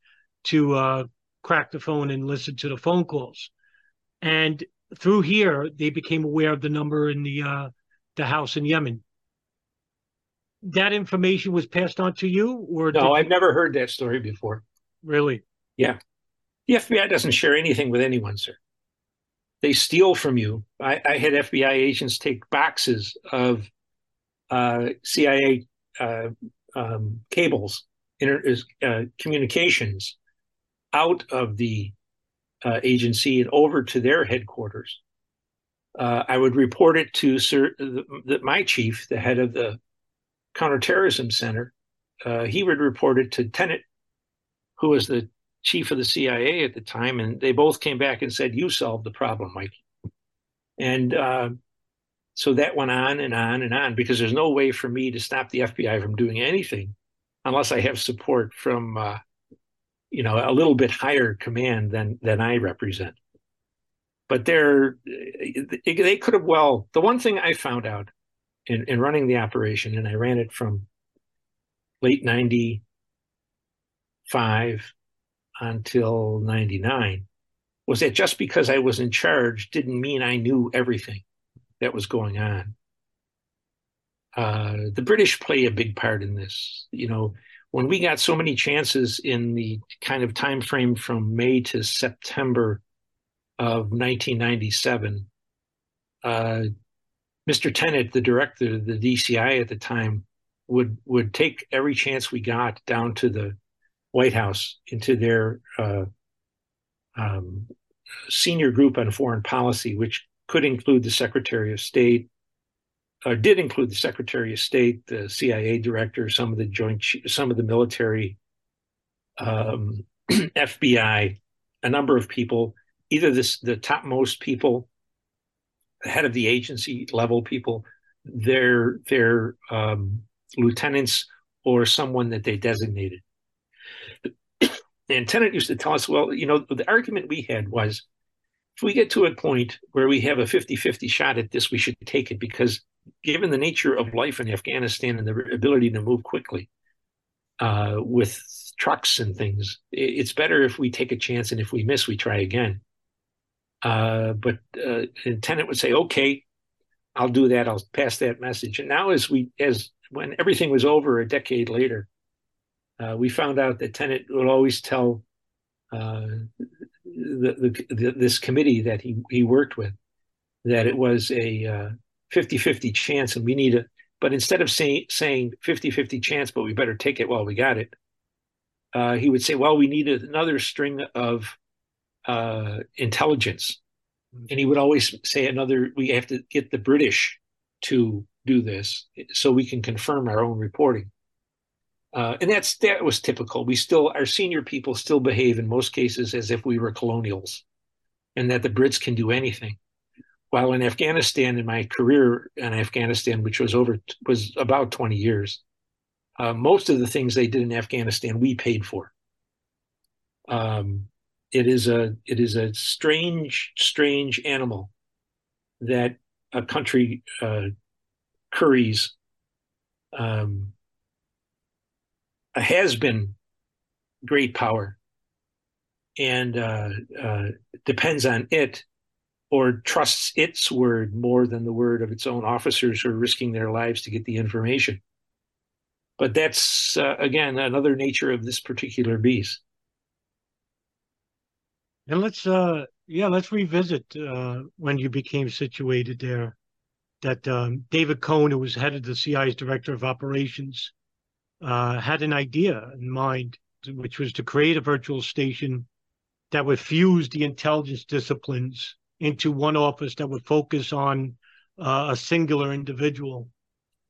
to uh, crack the phone and listen to the phone calls. And through here, they became aware of the number in the uh, the house in Yemen. That information was passed on to you, or no? I've never heard that story before. Really? Yeah. The FBI doesn't share anything with anyone, sir. They steal from you. I, I had FBI agents take boxes of uh, CIA uh, um, cables, inter, uh, communications out of the uh, agency and over to their headquarters. Uh, I would report it to Sir, the, the, my chief, the head of the counterterrorism center. Uh, he would report it to Tenet, who was the chief of the CIA at the time, and they both came back and said, "You solved the problem, Mike." And uh, so that went on and on and on because there's no way for me to stop the FBI from doing anything unless I have support from uh, you know a little bit higher command than than I represent. But they're they could have well. The one thing I found out in, in running the operation, and I ran it from late '95 until '99, was that just because I was in charge didn't mean I knew everything that was going on. Uh, the British play a big part in this. You know, when we got so many chances in the kind of time frame from May to September of 1997, uh, Mr. Tenet, the director of the DCI at the time, would would take every chance we got down to the White House into their uh, um, senior group on foreign policy, which could include the Secretary of State, uh, did include the Secretary of State, the CIA director, some of the joint, some of the military, um, FBI, a number of people, either this the topmost people, the head of the agency level people, their their um, lieutenants, or someone that they designated. And Tenet used to tell us, well, you know, the argument we had was if we get to a point where we have a 50 50 shot at this, we should take it because given the nature of life in Afghanistan and the ability to move quickly uh, with trucks and things, it's better if we take a chance and if we miss, we try again. Uh, but uh, Tenet would say, okay, I'll do that. I'll pass that message. And now, as we, as when everything was over a decade later, uh, we found out that Tenet would always tell uh, the, the, the, this committee that he, he worked with that it was a uh, 50-50 chance and we need a but instead of say, saying 50-50 chance but we better take it while we got it uh, he would say well we need another string of uh, intelligence and he would always say another we have to get the british to do this so we can confirm our own reporting uh, and that's that was typical. We still our senior people still behave in most cases as if we were colonials, and that the Brits can do anything. While in Afghanistan, in my career in Afghanistan, which was over was about twenty years, uh, most of the things they did in Afghanistan we paid for. Um, it is a it is a strange strange animal that a country uh, curries um, has been great power and uh, uh, depends on it or trusts its word more than the word of its own officers who are risking their lives to get the information. But that's, uh, again, another nature of this particular beast. And let's, uh, yeah, let's revisit uh, when you became situated there. That um, David Cohen, who was head of the CIA's director of operations, uh, had an idea in mind, which was to create a virtual station that would fuse the intelligence disciplines into one office that would focus on uh, a singular individual.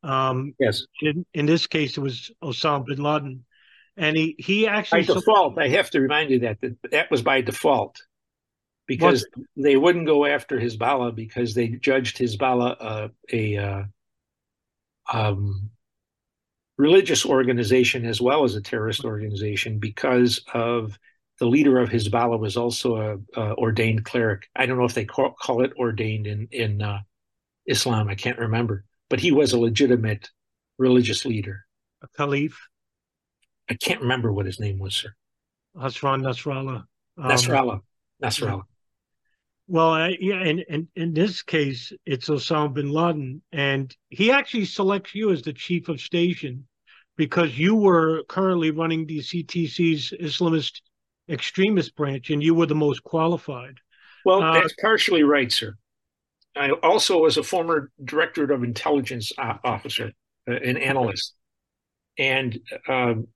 Um, yes. In, in, this case, it was Osama bin Laden, and he he actually by default. I have to remind you that that, that was by default because they wouldn't go after Hezbollah because they judged Hezbollah uh, a uh, um, religious organization as well as a terrorist organization because of the leader of Hezbollah was also a, a ordained cleric. I don't know if they call, call it ordained in in uh, Islam. I can't remember, but he was a legitimate religious leader. a caliph. I can't remember what his name was, sir. Hassan Nasrallah. Um, Nasrallah. Nasrallah. Well, uh, yeah, and, and in this case, it's Osama bin Laden, and he actually selects you as the chief of station because you were currently running the CTC's Islamist extremist branch, and you were the most qualified. Well, uh, that's partially right, sir. I also was a former directorate of intelligence officer, uh, an analyst, and um,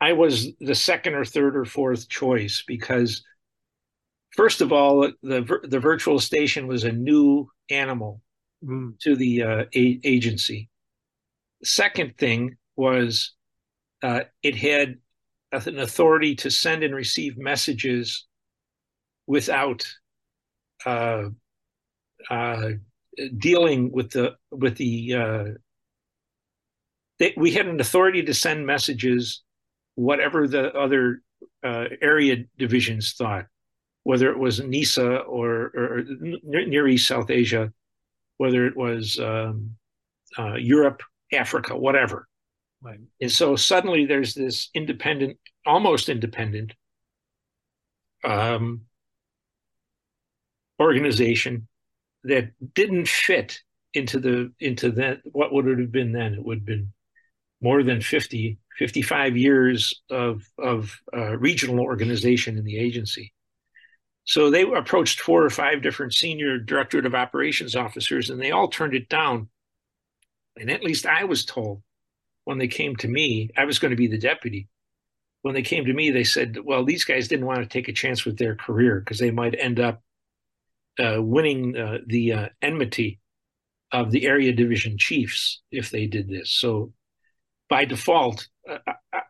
I was the second or third or fourth choice because First of all, the the virtual station was a new animal mm. to the uh, a- agency. Second thing was uh, it had an authority to send and receive messages without uh, uh dealing with the with the. Uh, they, we had an authority to send messages, whatever the other uh, area divisions thought whether it was NISA or, or Near East South Asia, whether it was um, uh, Europe, Africa, whatever. Right. And so suddenly there's this independent, almost independent um, organization that didn't fit into the into that what would it have been then? It would have been more than 50, 55 years of of uh, regional organization in the agency. So they approached four or five different senior directorate of operations officers, and they all turned it down. And at least I was told when they came to me, I was going to be the deputy. When they came to me, they said, well, these guys didn't want to take a chance with their career because they might end up uh, winning uh, the uh, enmity of the area division chiefs if they did this. So by default, uh,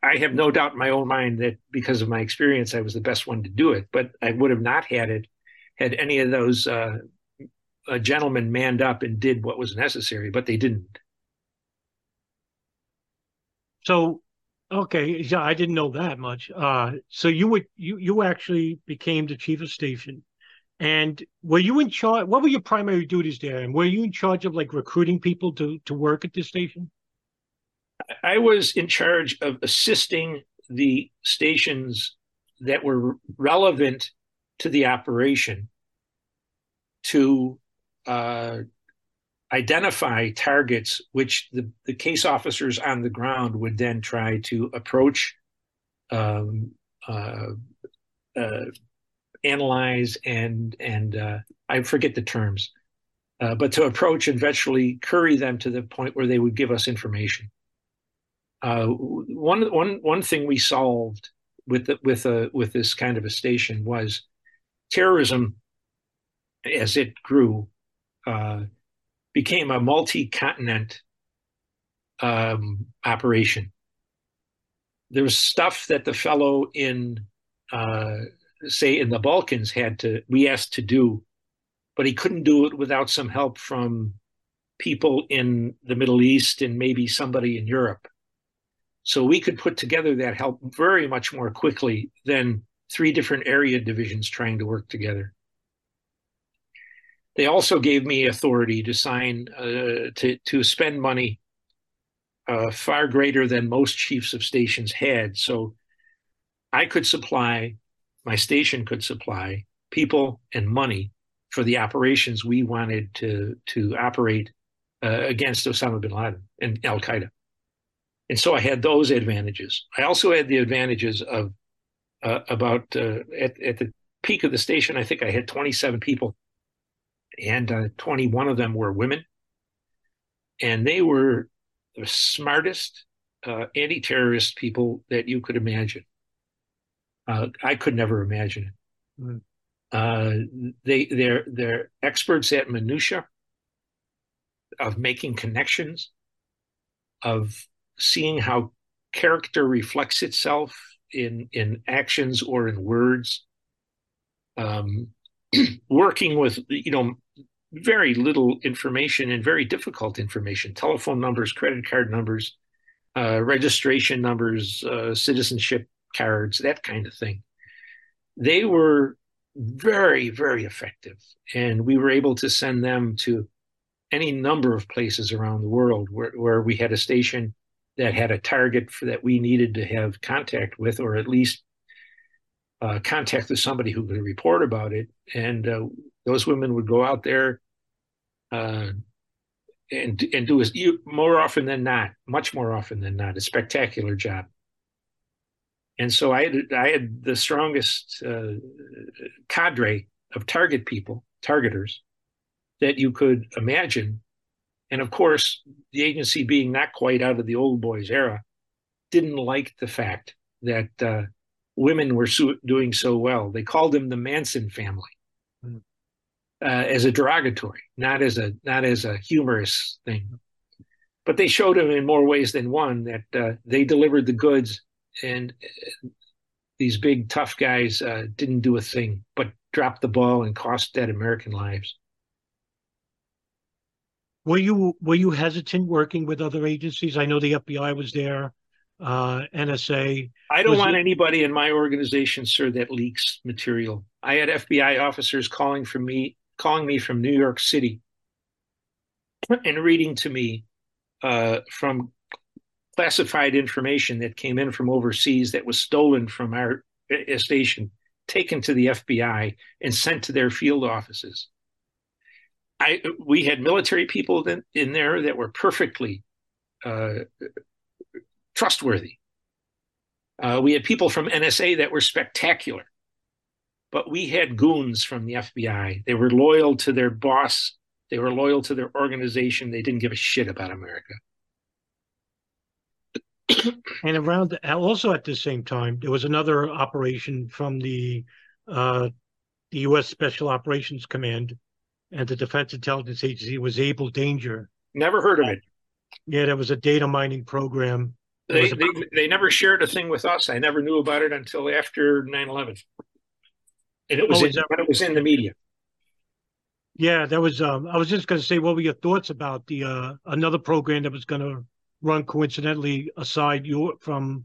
I have no doubt in my own mind that because of my experience, I was the best one to do it. But I would have not had it had any of those uh, uh, gentlemen manned up and did what was necessary, but they didn't. So, okay, yeah, I didn't know that much. Uh, so you would you you actually became the chief of station, and were you in charge? What were your primary duties there? And were you in charge of like recruiting people to to work at this station? I was in charge of assisting the stations that were relevant to the operation to uh, identify targets which the, the case officers on the ground would then try to approach, um, uh, uh, analyze, and and uh, I forget the terms, uh, but to approach and eventually curry them to the point where they would give us information. Uh, one one one thing we solved with the, with a with this kind of a station was terrorism, as it grew, uh, became a multi-continent um, operation. There was stuff that the fellow in, uh, say, in the Balkans had to we asked to do, but he couldn't do it without some help from people in the Middle East and maybe somebody in Europe. So we could put together that help very much more quickly than three different area divisions trying to work together. They also gave me authority to sign uh, to to spend money uh, far greater than most chiefs of stations had. So I could supply, my station could supply people and money for the operations we wanted to to operate uh, against Osama bin Laden and Al Qaeda. And so I had those advantages. I also had the advantages of uh, about uh, at, at the peak of the station, I think I had 27 people, and uh, 21 of them were women. And they were the smartest uh, anti terrorist people that you could imagine. Uh, I could never imagine it. Mm. they they're they're experts at minutia of making connections of seeing how character reflects itself in in actions or in words um, working with you know very little information and very difficult information. Telephone numbers credit card numbers uh, registration numbers uh, citizenship cards that kind of thing. They were very very effective and we were able to send them to any number of places around the world where, where we had a station that had a target for, that we needed to have contact with, or at least uh, contact with somebody who could report about it. And uh, those women would go out there uh, and and do a, more often than not, much more often than not, a spectacular job. And so I had I had the strongest uh, cadre of target people, targeters, that you could imagine. And of course, the agency being not quite out of the old boys era, didn't like the fact that uh, women were so, doing so well. They called them the Manson family mm. uh, as a derogatory, not as a not as a humorous thing. But they showed them in more ways than one that uh, they delivered the goods, and uh, these big tough guys uh, didn't do a thing but dropped the ball and cost dead American lives. Were you were you hesitant working with other agencies? I know the FBI was there uh, NSA. I don't want it... anybody in my organization, sir, that leaks material. I had FBI officers calling for me, calling me from New York City, and reading to me uh, from classified information that came in from overseas that was stolen from our uh, station, taken to the FBI, and sent to their field offices. I we had military people in, in there that were perfectly uh, trustworthy. Uh, we had people from NSA that were spectacular, but we had goons from the FBI. They were loyal to their boss, they were loyal to their organization. They didn't give a shit about America. and around also at the same time, there was another operation from the uh, the U.S. Special Operations Command and the Defense Intelligence Agency was Able Danger. Never heard of it. Yeah, there was a data mining program they, they, they never shared a thing with us. I never knew about it until after 9 11. And it was, oh, in, that... it was in the media. Yeah, that was. Um, I was just going to say, what were your thoughts about the uh, another program that was going to run coincidentally aside your from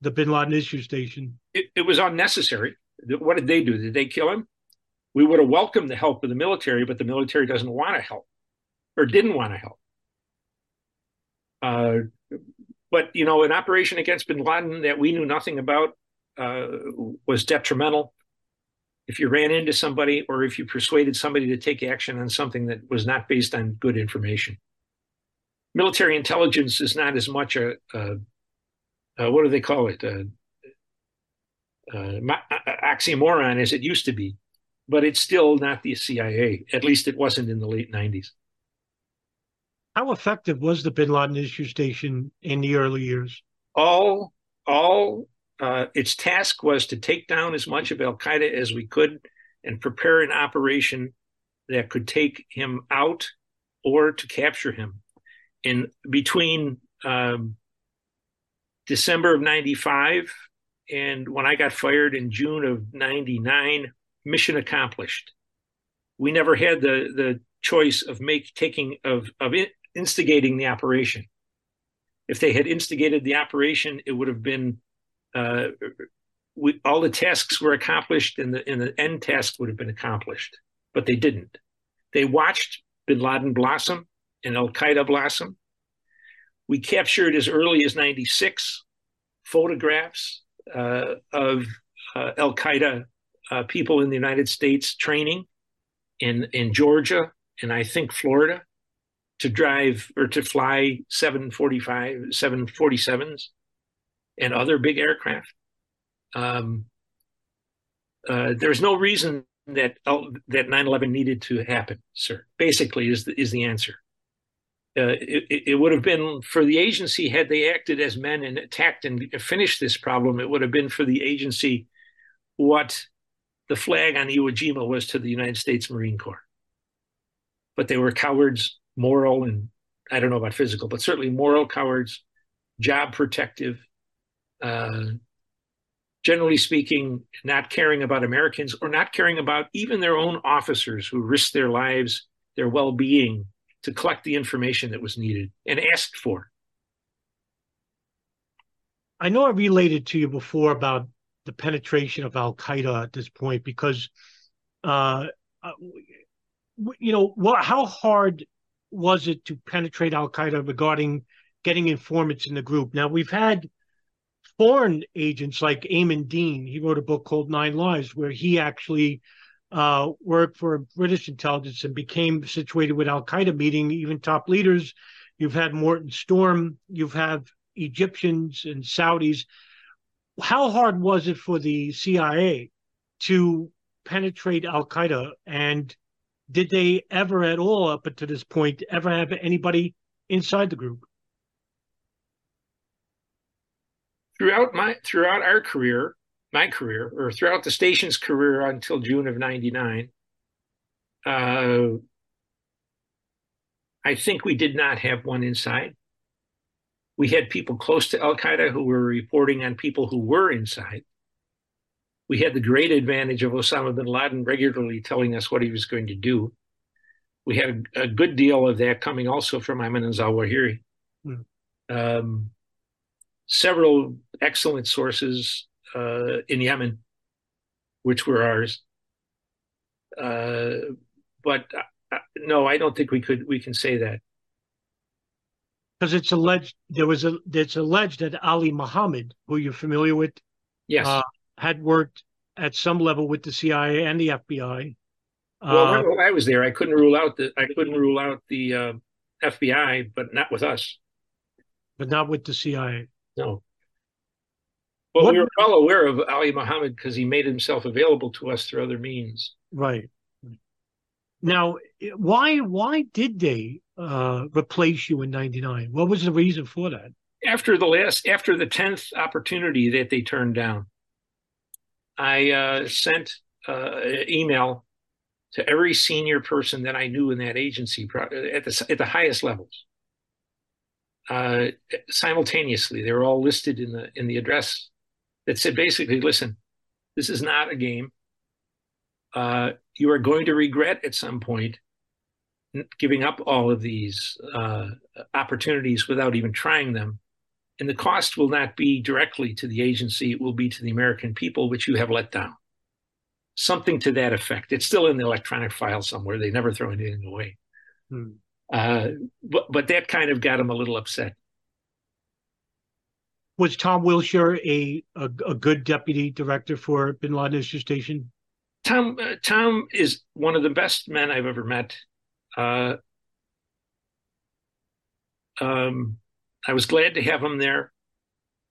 the Bin Laden issue station? It, it was unnecessary. What did they do? Did they kill him? We would have welcomed the help of the military, but the military doesn't want to help or didn't want to help. Uh, but you know, an operation against Bin Laden that we knew nothing about uh, was detrimental. If you ran into somebody, or if you persuaded somebody to take action on something that was not based on good information, military intelligence is not as much a, a, a what do they call it, a, oxymoron as it used to be, but it's still not the CIA. At least it wasn't in the late '90s. How effective was the Bin Laden issue station in the early years? All, all uh, its task was to take down as much of Al Qaeda as we could and prepare an operation that could take him out or to capture him. In between um, December of '95 and when I got fired in June of '99, mission accomplished. We never had the the choice of make taking of of it, instigating the operation. If they had instigated the operation, it would have been uh, we, all the tasks were accomplished, and the and the end task would have been accomplished. But they didn't. They watched Bin Laden blossom and Al Qaeda blossom. We captured as early as '96 photographs uh, of uh, Al Qaeda uh, people in the United States training in in Georgia and I think Florida to drive or to fly 745, 747s and other big aircraft. Um, uh, there's no reason that uh, that 9/11 needed to happen, sir. Basically, is the, is the answer. Uh, it, it, would have been for the agency had they acted as men and attacked and finished this problem. It would have been for the agency what the flag on Iwo Jima was to the United States Marine Corps. But they were cowards moral and I don't know about physical, but certainly moral cowards, job protective, uh, generally speaking, not caring about Americans or not caring about even their own officers who risked their lives, their well being to collect the information that was needed and asked for. I know I related to you before about the penetration of Al Qaeda at this point because, uh, uh you know, what, how hard was it to penetrate Al Qaeda regarding getting informants in the group. Now we've had foreign agents like Aimen Dean. He wrote a book called Nine Lives, where he actually uh, worked for British intelligence and became situated with Al Qaeda, meeting even top leaders. You've had Morten Storm. You've had Egyptians and Saudis. How hard was it for the CIA to penetrate Al Qaeda? And did they ever at all, up to this point, ever have anybody inside the group? throughout my throughout our career, my career, or throughout the station's career until June of '99, uh, I think we did not have one inside. We had people close to Al Qaeda who were reporting on people who were inside. We had the great advantage of Osama bin Laden regularly telling us what he was going to do. We had a, a good deal of that coming also from Ayman al-Zawahiri. Hmm. Um, several excellent sources uh, in Yemen, which were ours. Uh, but uh, no, I don't think we could. We can say that because it's alleged there was a. It's alleged that Ali Mohammed, who you're familiar with, yes, uh, had worked at some level with the CIA and the FBI. Well, uh, I was there. I couldn't rule out the. I couldn't rule out the uh, FBI, but not with us. But not with the CIA. No. Well, what, we were well aware of Ali Muhammad because he made himself available to us through other means. Right. Now, why why did they uh, replace you in '99? What was the reason for that? After the last, after the tenth opportunity that they turned down, I uh, sent uh, an email to every senior person that I knew in that agency at the at the highest levels uh, simultaneously. They were all listed in the in the address that said basically, listen, this is not a game. Uh, you are going to regret at some point giving up all of these uh, opportunities without even trying them. And the cost will not be directly to the agency, it will be to the American people, which you have let down. Something to that effect. It's still in the electronic file somewhere. They never throw anything away. Hmm. Uh, but, but that kind of got him a little upset. Was Tom Wilshire a, a, a good deputy director for Bin Laden Issue Station? Tom uh, Tom is one of the best men I've ever met. Uh, um, I was glad to have him there,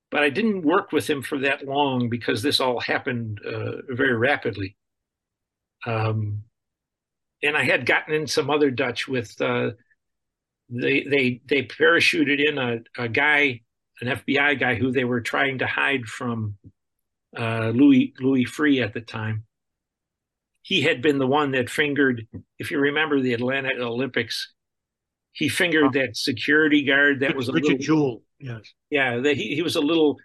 but I didn't work with him for that long because this all happened uh, very rapidly. Um, and I had gotten in some other Dutch with uh, they they they parachuted in a, a guy, an FBI guy who they were trying to hide from uh, Louis Louis Freeh at the time. He had been the one that fingered, if you remember the Atlanta Olympics, he fingered that security guard that was a Richard little, Jewell. Yes. Yeah, that he, he was a little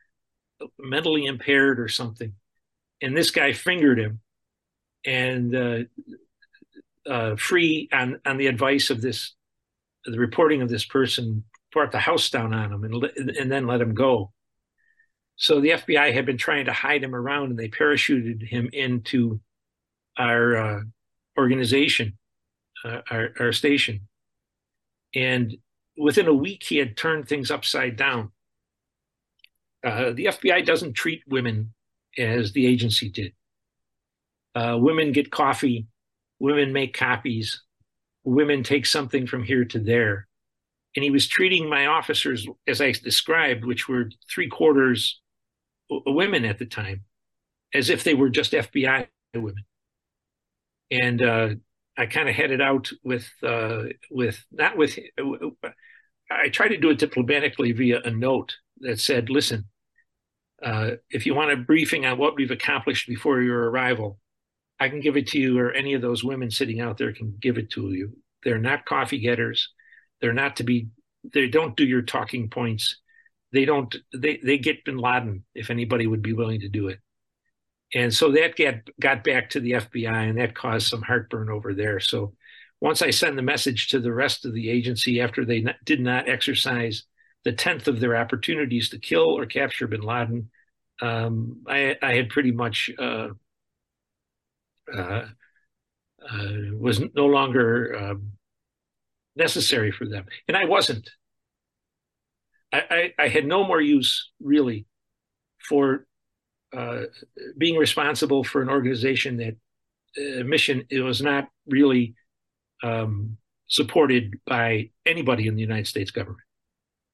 mentally impaired or something. And this guy fingered him. And uh, uh, Freeh on on the advice of this the reporting of this person brought the house down on him and, and then let him go. So the FBI had been trying to hide him around and they parachuted him into our uh, organization, uh, our, our station. And within a week, he had turned things upside down. Uh, the FBI doesn't treat women as the agency did. Uh, women get coffee, women make copies, women take something from here to there. And he was treating my officers, as I described, which were three quarters women at the time, as if they were just FBI women. And uh, I kind of headed out with, uh, with not with, I tried to do it diplomatically via a note that said, listen, uh, if you want a briefing on what we've accomplished before your arrival, I can give it to you, or any of those women sitting out there can give it to you. They're not coffee getters. They're not to be. They don't do your talking points. They don't. They they get Bin Laden if anybody would be willing to do it. And so that got got back to the FBI, and that caused some heartburn over there. So once I send the message to the rest of the agency after they did not exercise the tenth of their opportunities to kill or capture Bin Laden, um, I, I, had pretty much uh, uh, uh, was no longer um, necessary for them, and I wasn't. I, I, I had no more use really for uh, being responsible for an organization that uh, mission it was not really um, supported by anybody in the United States government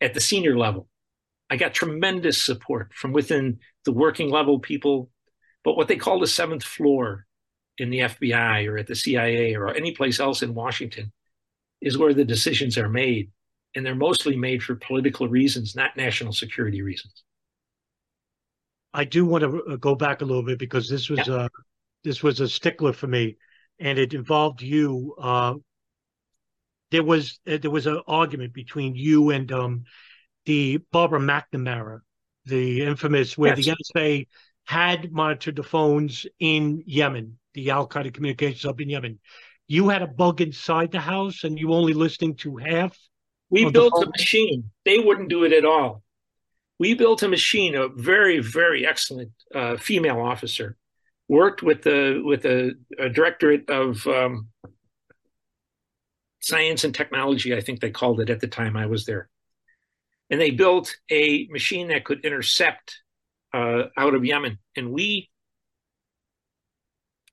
at the senior level. I got tremendous support from within the working level people, but what they call the seventh floor in the FBI or at the CIA or any place else in Washington is where the decisions are made. And they're mostly made for political reasons, not national security reasons. I do want to uh, go back a little bit because this was yeah. a this was a stickler for me, and it involved you. Uh, there was uh, there was an argument between you and um, the Barbara McNamara, the infamous where yes. the NSA had monitored the phones in Yemen, the Al Qaeda communications up in Yemen. You had a bug inside the house, and you only listening to half. We built a machine. They wouldn't do it at all we built a machine, a very, very excellent uh, female officer, worked with the with the directorate of um, science and technology, I think they called it at the time I was there, and they built a machine that could intercept uh, out of Yemen, and we.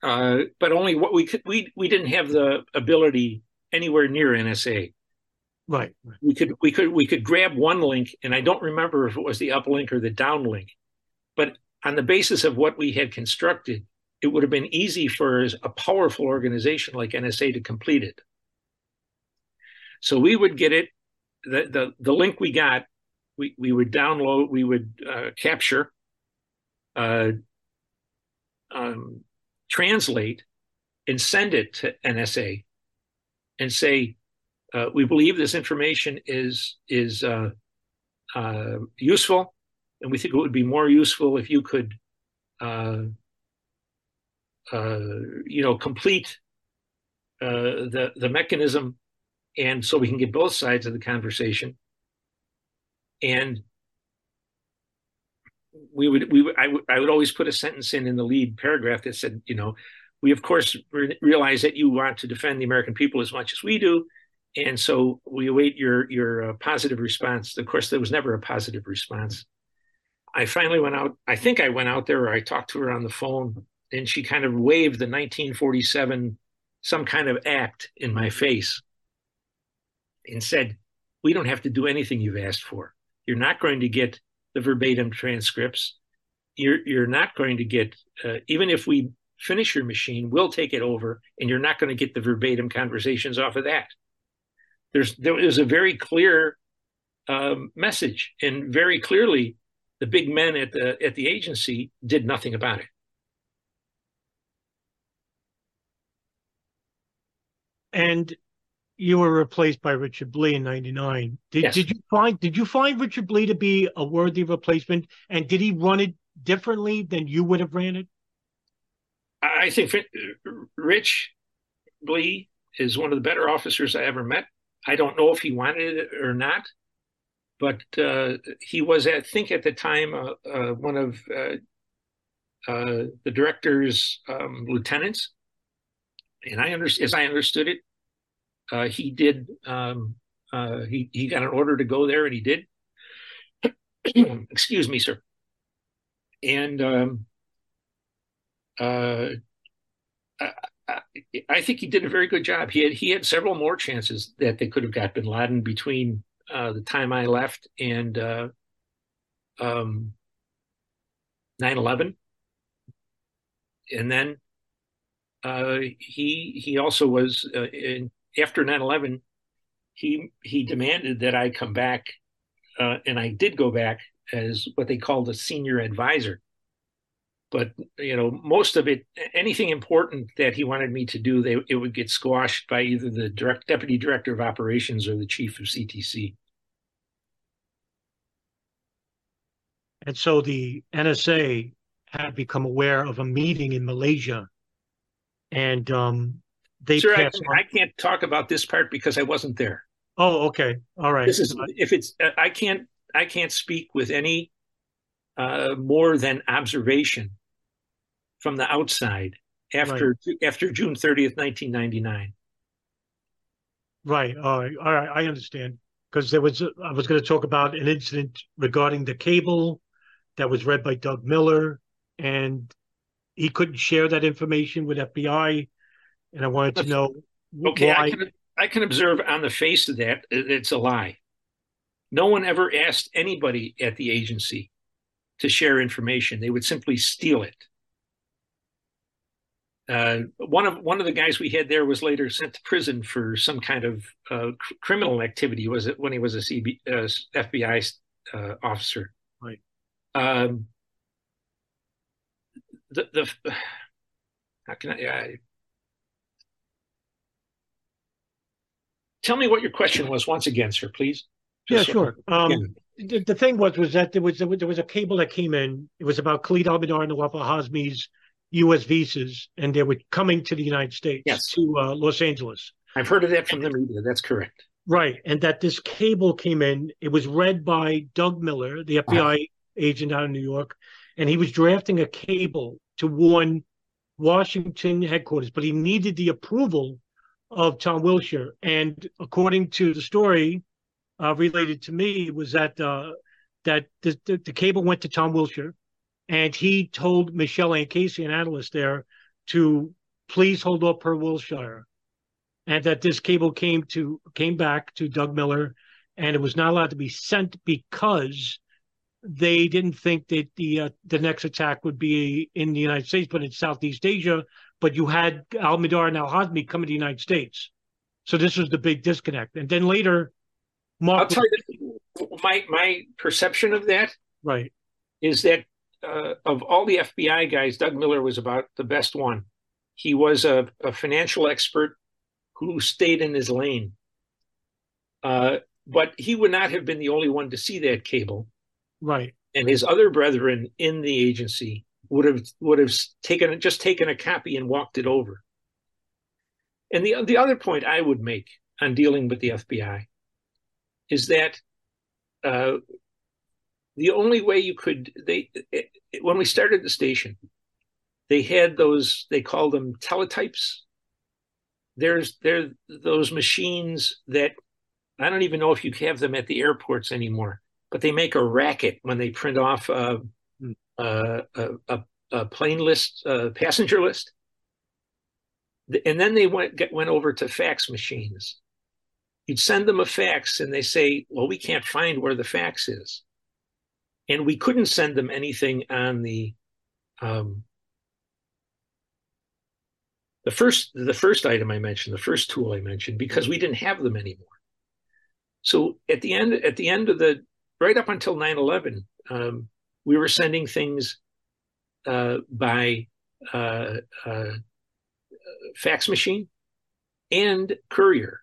Uh, but only what we could we we didn't have the ability anywhere near NSA. Right. We could we could we could grab one link, and I don't remember if it was the uplink or the downlink, but on the basis of what we had constructed, it would have been easy for a powerful organization like NSA to complete it. So we would get it, the the, the link we got, we, we would download, we would uh, capture, uh, um, translate, and send it to NSA, and say, uh, we believe this information is is uh, uh, useful, and we think it would be more useful if you could, uh, uh, you know, complete uh, the the mechanism, and so we can get both sides of the conversation. And we would we would, I would I would always put a sentence in in the lead paragraph that said, you know, we of course re- realize that you want to defend the American people as much as we do and so we await your your uh, positive response. Of course, there was never a positive response. I finally went out. I think I went out there, or I talked to her on the phone, and she kind of waved the 1947 some kind of act in my face, and said, "We don't have to do anything you've asked for. You're not going to get the verbatim transcripts. You're you're not going to get uh, even if we finish your machine, we'll take it over, and you're not going to get the verbatim conversations off of that." There's there is a very clear um, message, and very clearly, the big men at the at the agency did nothing about it. And you were replaced by Richard Blee in '99. Did yes. did you find did you find Richard Blee to be a worthy replacement? And did he run it differently than you would have ran it? I think Rich Blee is one of the better officers I ever met. I don't know if he wanted it or not, but uh, he was, I think, at the time, uh, uh, one of uh, uh, the director's um, lieutenants. And I under, as I understood it, uh, he did. Um, he he got an order to go there, and he did. Excuse me, sir. And um, I think he did a very good job. He had he had several more chances that they could have got Bin Laden between uh, the time I left and uh, um, 9/11, and then uh, he he also was uh, in, after 9/11. He he demanded that I come back, uh, and I did go back as what they called a senior advisor but you know most of it anything important that he wanted me to do they it would get squashed by either the direct deputy director of operations or the chief of ctc and so the nsa had become aware of a meeting in malaysia and um they Sir, I, I can't talk about this part because i wasn't there. Oh okay. All right. This is if it's i can't i can't speak with any uh, more than observation from the outside after right. after June 30th, 1999. Right. All right. All right. I understand. because there was I was going to talk about an incident regarding the cable that was read by Doug Miller, and he couldn't share that information with FBI, and I wanted to know okay. why. I can, I can observe on the face of that it's a lie. No one ever asked anybody at the agency to share information; they would simply steal it. Uh, one of one of the guys we had there was later sent to prison for some kind of uh, cr- criminal activity. Was it when he was a CB, uh, FBI uh, officer? Right. Um, the the how can I, I tell me what your question was once again, sir, please? Just yeah, sure. Um, the, the, thing was was that there was there was a cable that came in. It was about Khalid Al-Mihdhar and Nawaf Hazmi's U.S. visas, and they were coming to the United States, yes. to uh, Los Angeles. I've heard of that from the media. That's correct. Right, and that this cable came in. It was read by Doug Miller, the FBI agent out of New York, and he was drafting a cable to warn Washington headquarters, but he needed the approval of Tom Wilshire. And according to the story uh, related to me, was that uh, that the, the, the cable went to Tom Wilshire and he told Michael Anne Casey, an analyst there, to please hold up her Wilshire, and that this cable came to came back to Doug Miller, and it was not allowed to be sent because they didn't think that the uh, the next attack would be in the United States, but in Southeast Asia. But you had Al Mihdhar and Al Hazmi come to the United States, so this was the big disconnect. And then later, Mark. I'll tell you, my my perception of that right is that uh, of all the FBI guys, Doug Miller was about the best one. He was a, a financial expert who stayed in his lane. Uh, but he would not have been the only one to see that cable. Right. And his other brethren in the agency would have would have taken just taken a copy and walked it over. And the the other point I would make on dealing with the FBI is that uh, the only way you could they it, it, when we started the station they had those they called them teletypes. There's there those machines that i don't even know if you have them at the airports anymore but they make a racket when they print off a, hmm. a, a, a plane list a passenger list. And then they went get, went over to fax machines. You'd send them a fax and they say well we can't find where the fax is and we couldn't send them anything on the um, the first the first item I mentioned, the first tool I mentioned, because we didn't have them anymore. So at the end at the end of the right up until 9-11, um, we were sending things uh, by uh, uh, fax machine and courier.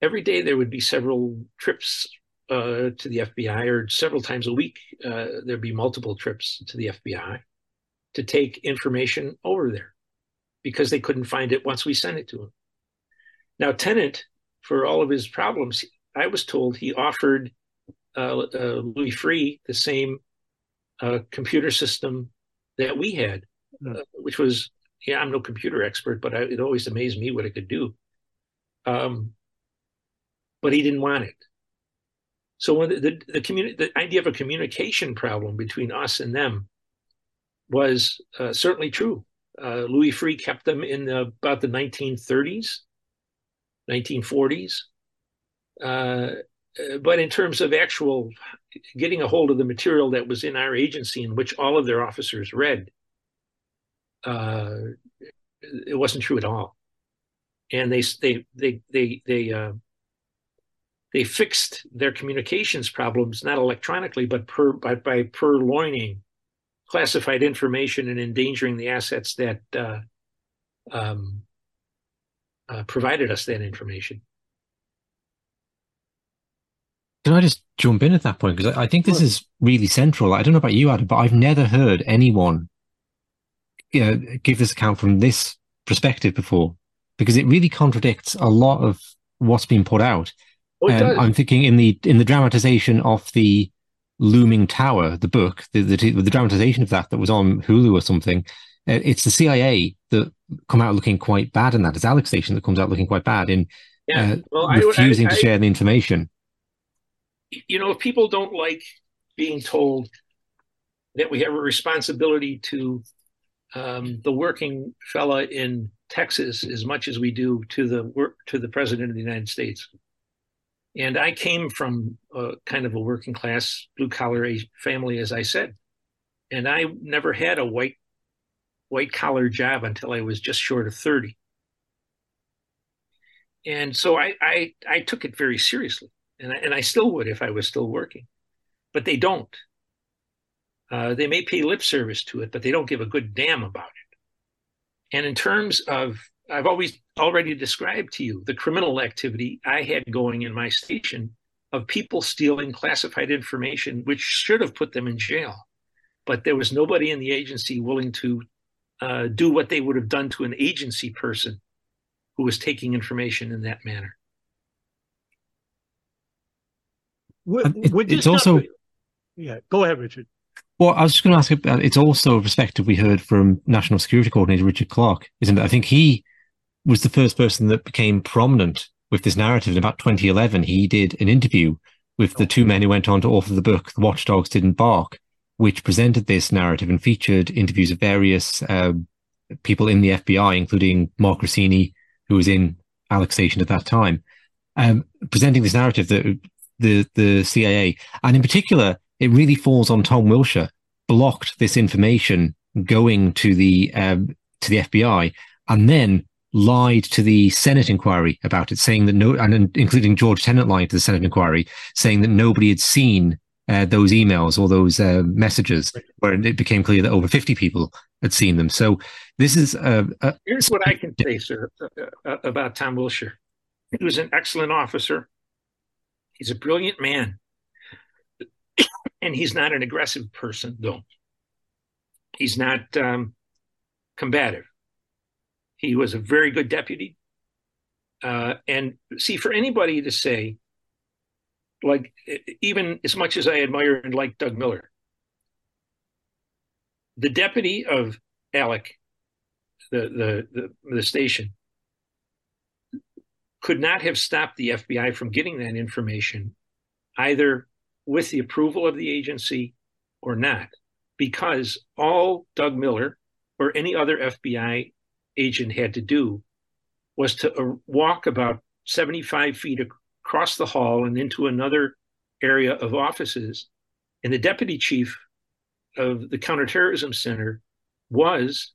Every day there would be several trips uh, to the FBI, or several times a week, uh, there'd be multiple trips to the FBI to take information over there because they couldn't find it once we sent it to them. Now, Tenet, for all of his problems, I was told he offered uh, uh Louis Freeh the same uh, computer system that we had, hmm. uh, which was, yeah, I'm no computer expert, but I, it always amazed me what it could do. Um, but he didn't want it. So when the the, the, communi- the idea of a communication problem between us and them was uh, certainly true. Uh, Louis Freeh kept them in the, about the 1930s, 1940s. Uh, but in terms of actual getting a hold of the material that was in our agency in which all of their officers read, uh, it wasn't true at all. And they they they they they uh, they fixed their communications problems not electronically but per, by, by purloining classified information and endangering the assets that uh, um, uh, provided us that information. Can I just jump in at that point? Because I, I think this is really central. I don't know about you, Adam, but I've never heard anyone you know, give this account from this perspective before because it really contradicts a lot of what's been put out. Oh, um, I'm thinking in the in the dramatization of the looming tower, the book, the, the, the dramatization of that that was on Hulu or something. Uh, it's the CIA that come out looking quite bad in that. It's Alec Station that comes out looking quite bad in yeah. uh, well, refusing I, I, to share the information. You know, if people don't like being told that we have a responsibility to um, the working fella in Texas as much as we do to the work to the president of the United States. And I came from a kind of a working class blue collar family, as I said, and I never had a white white collar job until I was just short of thirty. And so I I, I took it very seriously, and I, and I still would if I was still working, but they don't. Uh, they may pay lip service to it, but they don't give a good damn about it. And in terms of, I've always already described to you the criminal activity I had going in my station of people stealing classified information, which should have put them in jail. But there was nobody in the agency willing to uh, do what they would have done to an agency person who was taking information in that manner. Would, would it's also, yeah, go ahead, Richard. Well, I was just going to ask. About, it's also a perspective we heard from National Security Coordinator Richard Clarke, isn't it? I think he was the first person that became prominent with this narrative. In about 2011, he did an interview with the two men who went on to author the book "The Watchdogs Didn't Bark," which presented this narrative and featured interviews of various uh, people in the FBI, including Mark Rossini, who was in Alec Station at that time, um, presenting this narrative that the the CIA, and in particular it really falls on Tom Wilshire, blocked this information going to the um, to the FBI, and then lied to the Senate inquiry about it, saying that no, and including George Tenet lying to the Senate inquiry, saying that nobody had seen uh, those emails or those uh, messages, where it became clear that over 50 people had seen them. So this is a, a here's what I can say, sir, uh, uh, about Tom Wilshire. He was an excellent officer. He's a brilliant man and he's not an aggressive person, though. He's not um, combative. He was a very good deputy. Uh, and see, for anybody to say, like, even as much as I admire and like Doug Miller, the deputy of Alec, the, the, the, the station, could not have stopped the FBI from getting that information either with the approval of the agency or not, because all Doug Miller or any other FBI agent had to do was to uh, walk about 75 feet across the hall and into another area of offices. And the deputy chief of the counterterrorism center was,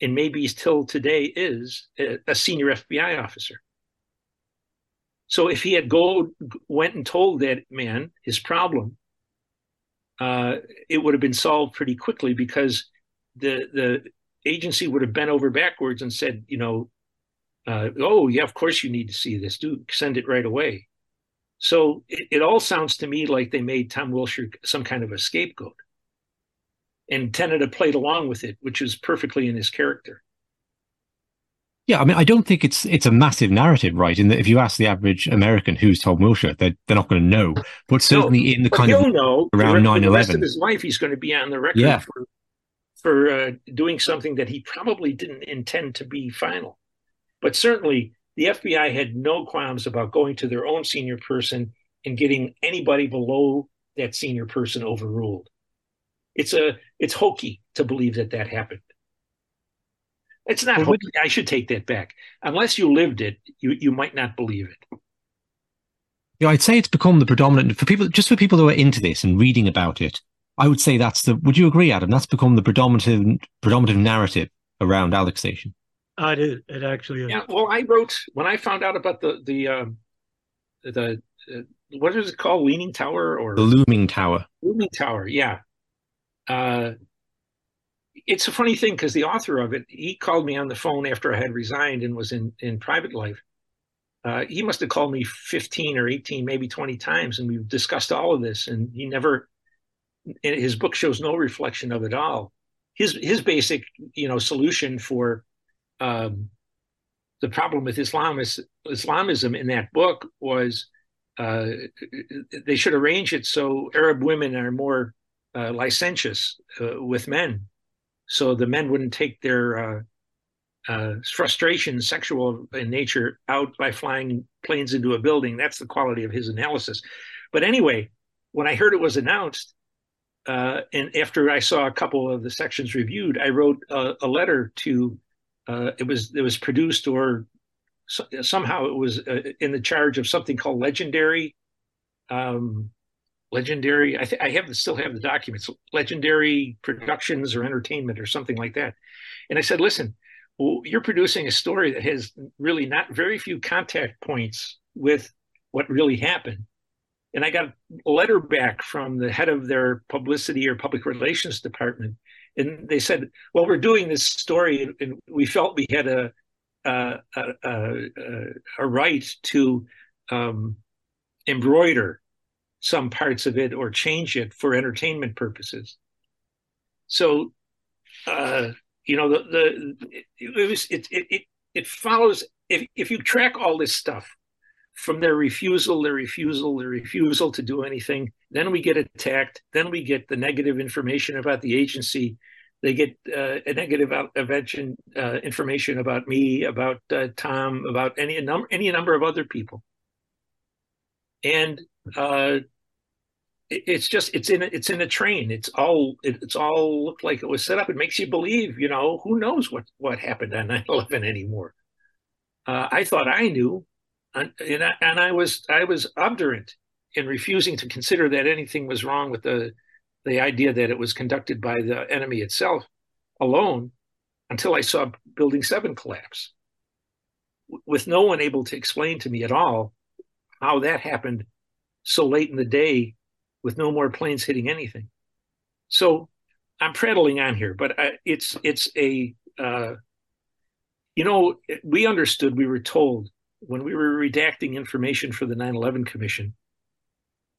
and maybe still today is, a senior FBI officer. So if he had go went and told that man his problem, uh, it would have been solved pretty quickly because the the agency would have bent over backwards and said, you know, uh, oh yeah, of course you need to see this. Do send it right away. So it, it all sounds to me like they made Tom Wilshire some kind of a scapegoat, and Tenet played along with it, which is perfectly in his character. Yeah, I mean, I don't think it's it's a massive narrative, right? In that, if you ask the average American who's Tom Wilshire, they're, they're not going to know. But certainly no, in the kind of know around nine eleven, the rest of his life, he's going to be on the record yeah. for for uh, doing something that he probably didn't intend to be final. But certainly, the FBI had no qualms about going to their own senior person and getting anybody below that senior person overruled. It's a it's hokey to believe that that happened. It's not. Well, I should take that back. Unless you lived it, you you might not believe it. Yeah, I'd say it's become the predominant for people. Just for people who are into this and reading about it, I would say that's the. Would you agree, Adam? That's become the predominant predominant narrative around Alec Station. Uh, it is. It actually is. Yeah. Well, I wrote when I found out about the the uh, the uh, what is it called, Leaning Tower or the Looming Tower? Looming Tower. Yeah. Uh, it's a funny thing because the author of it, he called me on the phone after I had resigned and was in, in private life. Uh, he must have called me 15 or 18, maybe 20 times, and we've discussed all of this. And he never, his book shows no reflection of it all. His his basic, you know, solution for um, the problem with Islamist, Islamism in that book was uh, they should arrange it so Arab women are more uh, licentious uh, with men so the men wouldn't take their uh, uh, frustration, sexual in nature, out by flying planes into a building. That's the quality of his analysis. But anyway, when I heard it was announced, uh, and after I saw a couple of the sections reviewed, I wrote a, a letter to. Uh, it was it was produced or so, somehow it was uh, in the charge of something called legendary. Um, legendary. I, th- I have still have the documents. Legendary Productions or Entertainment or something like that. And I said, listen, well, you're producing a story that has really not very few contact points with what really happened. And I got a letter back from the head of their publicity or public relations department. And they said, well, we're doing this story and we felt we had a, a, a, a right to um, embroider some parts of it or change it for entertainment purposes. So, uh, you know, the, the it, it was it, it it follows if if you track all this stuff from their refusal, their refusal, their refusal to do anything. Then we get attacked. Then we get the negative information about the agency. They get uh, a negative intervention uh, information about me, about uh, Tom, about any number any number of other people. And uh, it, it's just it's in a, it's in a train. It's all it, it's all looked like it was set up. It makes you believe, you know, who knows what what happened on 9/11 anymore. Uh, I thought I knew and, and, I, was I was obdurate in refusing to consider that anything was wrong with the the idea that it was conducted by the enemy itself alone until I saw Building Seven collapse, with no one able to explain to me at all how that happened so late in the day, with no more planes hitting anything. So I'm prattling on here, but I, it's it's a uh, you know we understood we were told when we were redacting information for the 9/11 Commission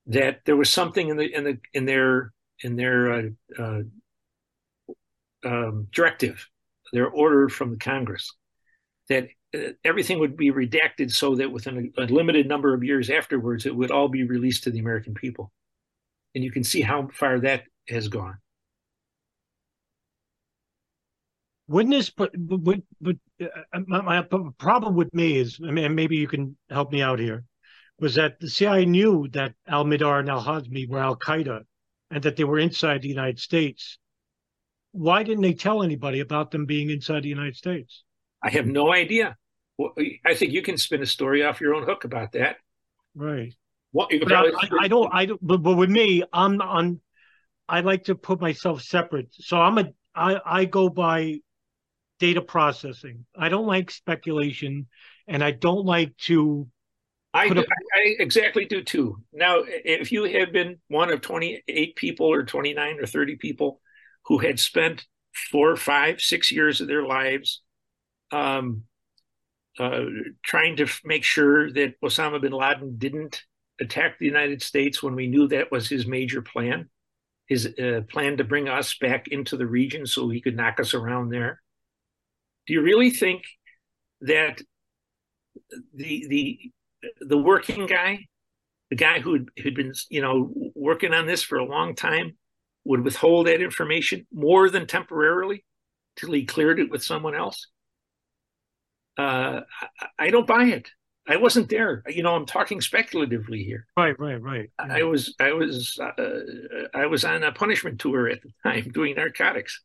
that there was something in the in the in their in their uh, uh, um, directive, their order from the Congress, that uh, everything would be redacted so that within a, a, limited number of years afterwards, it would all be released to the American people. And you can see how far that has gone. Wouldn't this, but, but, but uh, my, my, problem with me is, I mean, maybe you can help me out here, was that the CIA knew that Al Mihdhar and Al Hazmi were Al Qaeda and that they were inside the United States. Why didn't they tell anybody about them being inside the United States? I have no idea. Well, I think you can spin a story off your own hook about that. Right. What, I, I, don't. I don't. But, but with me, I'm on. I like to put myself separate. So I'm a. I I go by data processing. I don't like speculation, and I don't like to. I, do, a, I exactly do too. Now, if you have been one of 28 people or 29 or 30 people who had spent four, five, six years of their lives um, uh, trying to make sure that Osama bin Laden didn't attack the United States when we knew that was his major plan, his uh, plan to bring us back into the region so he could knock us around there do you really think that the the the working guy, the guy who had been you know working on this for a long time, would withhold that information more than temporarily till he cleared it with someone else? Uh, I, I don't buy it. I wasn't there. You know, I'm talking speculatively here. Right, right, right. Yeah. I was, I was, uh, I was on a punishment tour at the time doing narcotics.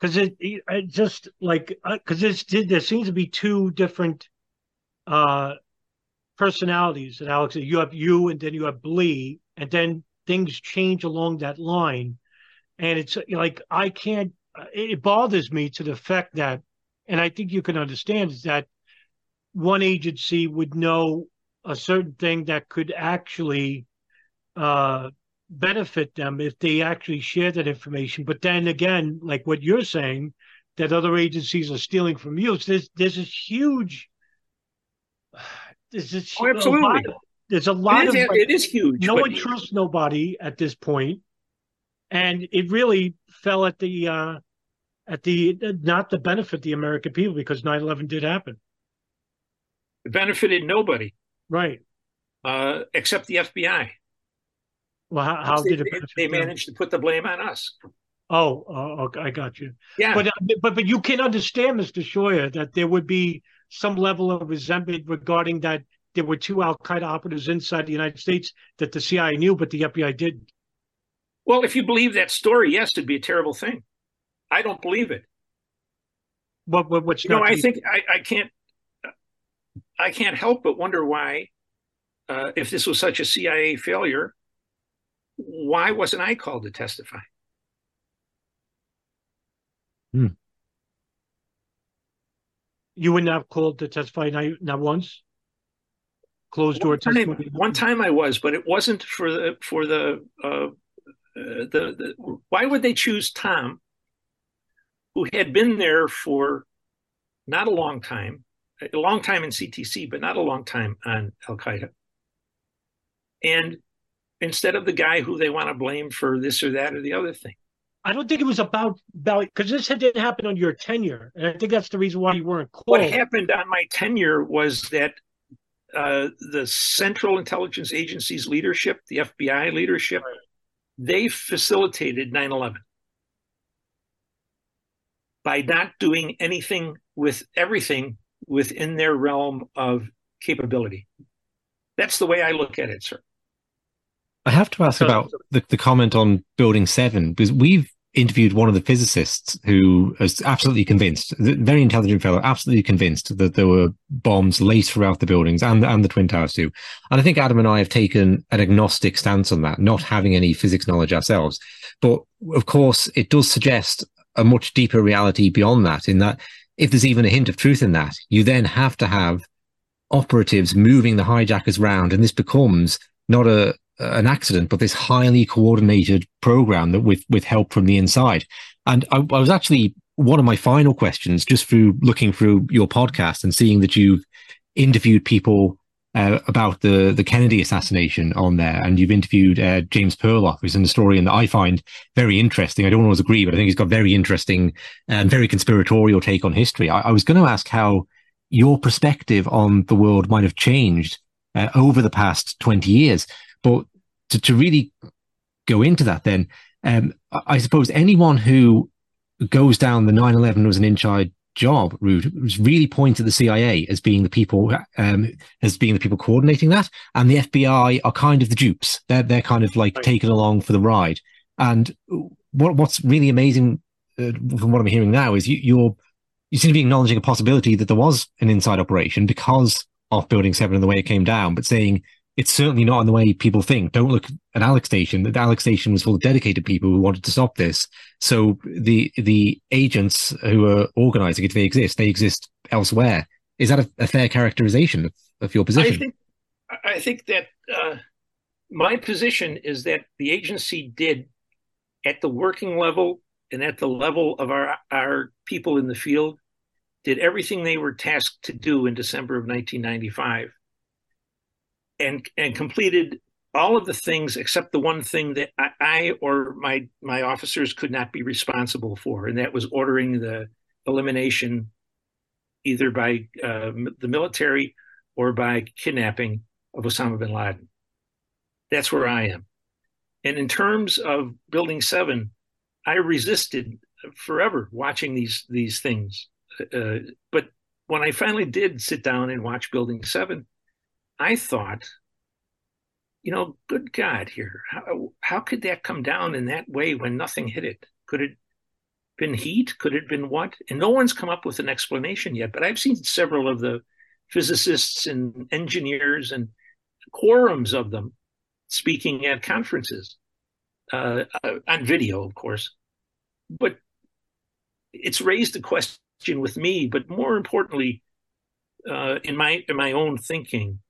Because it, it, just like because uh, there seems to be two different uh personalities that Alex you have you and then you have Blee and then things change along that line. And it's like I can't it bothers me to the fact that and I think you can understand is that one agency would know a certain thing that could actually uh benefit them if they actually share that information. But then again, like what you're saying, that other agencies are stealing from you. So there's there's this huge. There's this oh, absolutely. A of, there's a lot it is, of. it is huge. No one trusts nobody at this point, and it really fell at the uh, at the not to benefit the American people because 9/11 did happen. It benefited nobody, right? Uh, except the FBI. Well, how, how did it? They, they managed to put the blame on us. Oh, uh, okay, I got you. Yeah, but uh, but but you can understand, Mr. Scheuer, that there would be some level of resentment regarding that there were two Al Qaeda operatives inside the United States that the CIA knew, but the FBI didn't. Well, if you believe that story, yes, it'd be a terrible thing. I don't believe it. What, what what's you know? I think I, I can't I can't help but wonder why, uh, if this was such a CIA failure, why wasn't I called to testify? Hmm. You wouldn't have called to testify not, not once. Closed door one time, one time I was, but it wasn't for the for the uh, uh, the, the. Why would they choose Tom, who had been there for not a long time, a long time in CTC, but not a long time on Al Qaeda, and instead of the guy who they want to blame for this or that or the other thing. I don't think it was about about because this didn't happen on your tenure, and I think that's the reason why you weren't called. What happened on my tenure was that uh, the Central Intelligence Agency's leadership, the FBI leadership, right. they facilitated 9 11 by not doing anything with everything within their realm of capability. That's the way I look at it, sir. I have to ask about the, the comment on Building 7, because we've interviewed one of the physicists who was absolutely convinced, very intelligent fellow, absolutely convinced that there were bombs laced throughout the buildings and, and the Twin Towers too. And I think Adam and I have taken an agnostic stance on that, not having any physics knowledge ourselves. But of course, it does suggest a much deeper reality beyond that, in that if there's even a hint of truth in that, you then have to have operatives moving the hijackers round. And this becomes not a, an accident, but this highly coordinated program that with with help from the inside. And I, I, was actually one of my final questions, just through looking through your podcast and seeing that you've interviewed people uh, about the the Kennedy assassination on there, and you've interviewed uh, James Perloff, who's an historian that I find very interesting. I don't always agree, but I think he's got very interesting and very conspiratorial take on history. I, I was going to ask how your perspective on the world might have changed uh, over the past 20 years. But to, to really go into that, then um, I suppose anyone who goes down the 9/11 was an inside job route was really point to the CIA as being the people um, as being the people coordinating that, and the FBI are kind of the dupes. They're they're kind of like right. taken along for the ride. And what what's really amazing uh, from what I'm hearing now is you, you're you seem to be acknowledging a possibility that there was an inside operation because of Building Seven and the way it came down, but saying it's certainly not in the way people think. Don't look at Alec Station. The Alec Station was full of dedicated people who wanted to stop this. So the the agents who are organizing, if they exist, they exist elsewhere. Is that a, a fair characterization of, of, your position? I think, I think that uh, my position is that the agency did, at the working level and at the level of our our people in the field, did everything they were tasked to do in December of 1995 and and completed all of the things except the one thing that I, I, or my my officers could not be responsible for, and that was ordering the elimination either by uh, the military or by kidnapping of Osama bin Laden. That's where I am. And in terms of Building Seven, I resisted forever watching these these things. Uh, but when I finally did sit down and watch Building Seven, I thought, you know, good God, here, how, how could that come down in that way when nothing hit it? Could it been heat? Could it have been what? And no one's come up with an explanation yet. But I've seen several of the physicists and engineers and quorums of them speaking at conferences uh, on video, of course. But it's raised a question with me. But more importantly, uh, in my in my own thinking,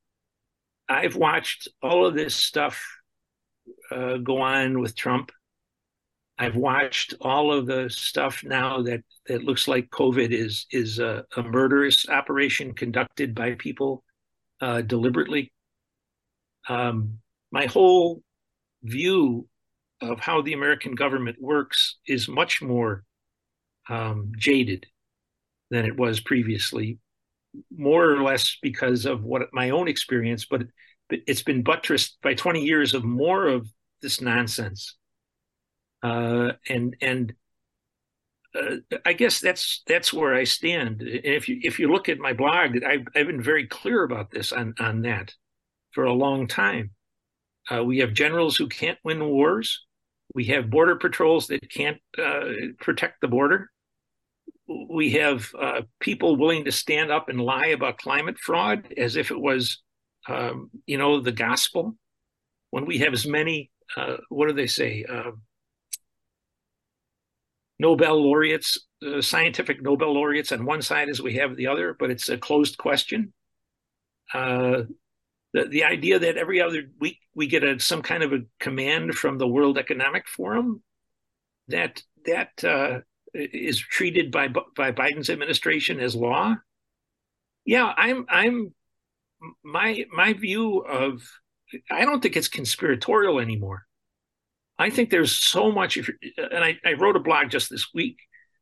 I've watched all of this stuff uh, go on with Trump. I've watched all of the stuff now that that looks like COVID is is a, a murderous operation conducted by people uh, deliberately. Um, my whole view of how the American government works is much more um, jaded than it was previously more or less because of what my own experience, but it's been buttressed by 20 years of more of this nonsense. Uh, and and uh, I guess that's that's where I stand. And if you if you look at my blog, I've I've been very clear about this on on that for a long time. Uh, we have generals who can't win wars. We have border patrols that can't uh, protect the border. We have uh, people willing to stand up and lie about climate fraud as if it was, um, you know, the gospel. When we have as many, uh, what do they say? Um, Nobel laureates, uh, scientific Nobel laureates on one side as we have the other, but it's a closed question. Uh, the, the idea that every other week we get a, some kind of a command from the World Economic Forum that that uh, is treated by by Biden's administration as law. Yeah, I'm I'm my my view of I don't think it's conspiratorial anymore. I think there's so much, If and I, I wrote a blog just this week.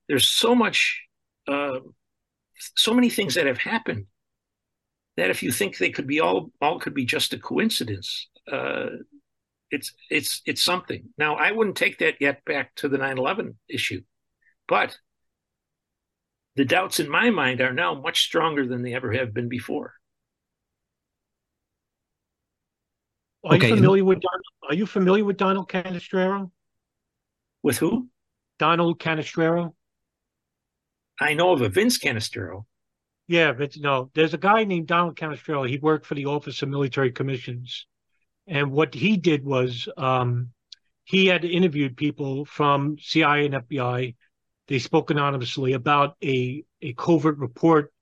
There's so much, uh, so many things that have happened that if you think they could be all, all could be just a coincidence, uh, it's it's it's something. Now I wouldn't take that yet back to the 9/11 issue, but the doubts in my mind are now much stronger than they ever have been before. Are okay. you familiar with Donald, Are you familiar with Donald Canestraro? With who? Donald Canestraro. I know of a Vince Cannistraro. Yeah, but no, there's a guy named Donald Canestraro. He worked for the Office of Military Commissions, and what he did was um, he had interviewed people from CIA and FBI. They spoke anonymously about a a covert report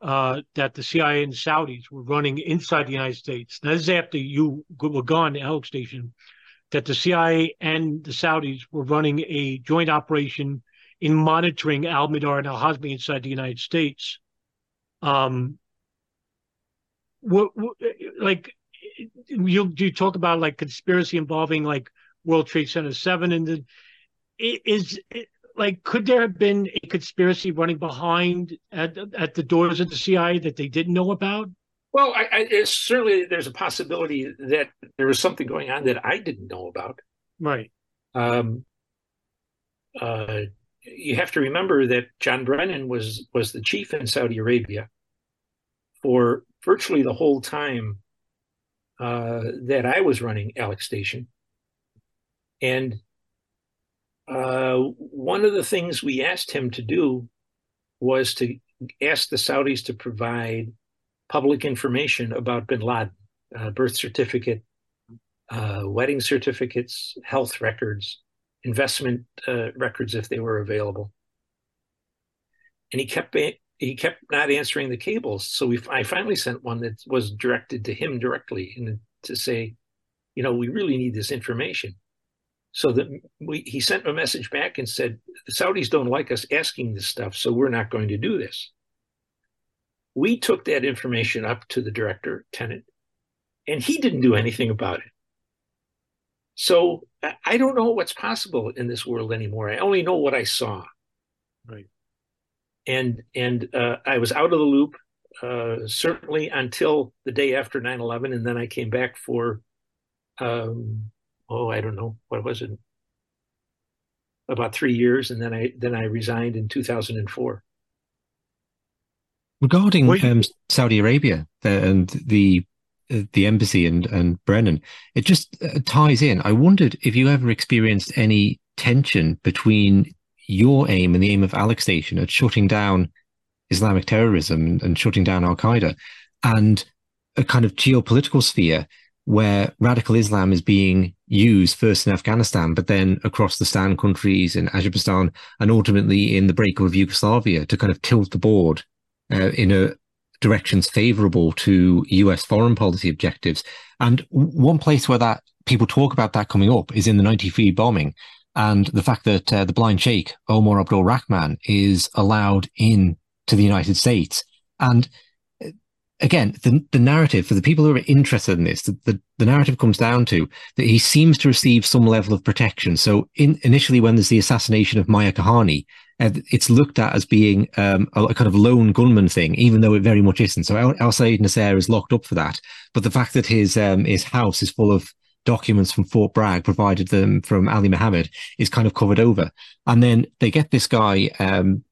uh, that the CIA and Saudis were running inside the United States. Now, this is after you were gone, Alec Station, that the CIA and the Saudis were running a joint operation in monitoring Al Mihdhar and Al Hazmi inside the United States. Um, what, what like you you talk about like conspiracy involving like World Trade Center Seven and the is like could there have been a conspiracy running behind at at the doors of the CIA that they didn't know about? Well, I, I, certainly there's a possibility that there was something going on that I didn't know about. Right. Um, uh, you have to remember that John Brennan was was the chief in Saudi Arabia for virtually the whole time uh, that I was running Alec Station, and uh, one of the things we asked him to do was to ask the Saudis to provide public information about bin Laden, uh, birth certificate, uh, wedding certificates, health records, investment uh, records if they were available. And he kept he kept not answering the cables. So we I finally sent one that was directed to him directly and to say, you know, we really need this information. So that we, he sent a message back and said, the Saudis don't like us asking this stuff, so we're not going to do this. We took that information up to the director, Tenet, and he didn't do anything about it. So I don't know what's possible in this world anymore. I only know what I saw. Right. And and uh, I was out of the loop uh, certainly until the day after 9-11 and then i came back for um, oh, I don't know, what was it? About three years, and then I then I resigned in 2004. Regarding um, Saudi Arabia and the the embassy and and Brennan, it just uh, ties in. I wondered if you ever experienced any tension between your aim and the aim of Alec Station at shutting down Islamic terrorism and shutting down Al Qaeda, and a kind of geopolitical sphere where radical Islam is being used first in Afghanistan, but then across the Stan countries in Azerbaijan and ultimately in the breakup of Yugoslavia to kind of tilt the board uh, in a directions favorable to US foreign policy objectives. And one place where that people talk about that coming up is in the 93 bombing and the fact that uh, the blind sheikh, Omar Abdul Rahman, is allowed in to the United States. And again, the, the narrative for the people who are interested in this, the, the, the, narrative comes down to that he seems to receive some level of protection. So in, initially, when there's the assassination of Meir Kahane, uh, it's looked at as being um, a, a, kind of lone gunman thing, even though it very much isn't. So Al, Sayed Nasser is locked up for that. But the fact that his um, his house is full of documents from Fort Bragg provided them from Ali Mohammed is kind of covered over. And then they get this guy, um,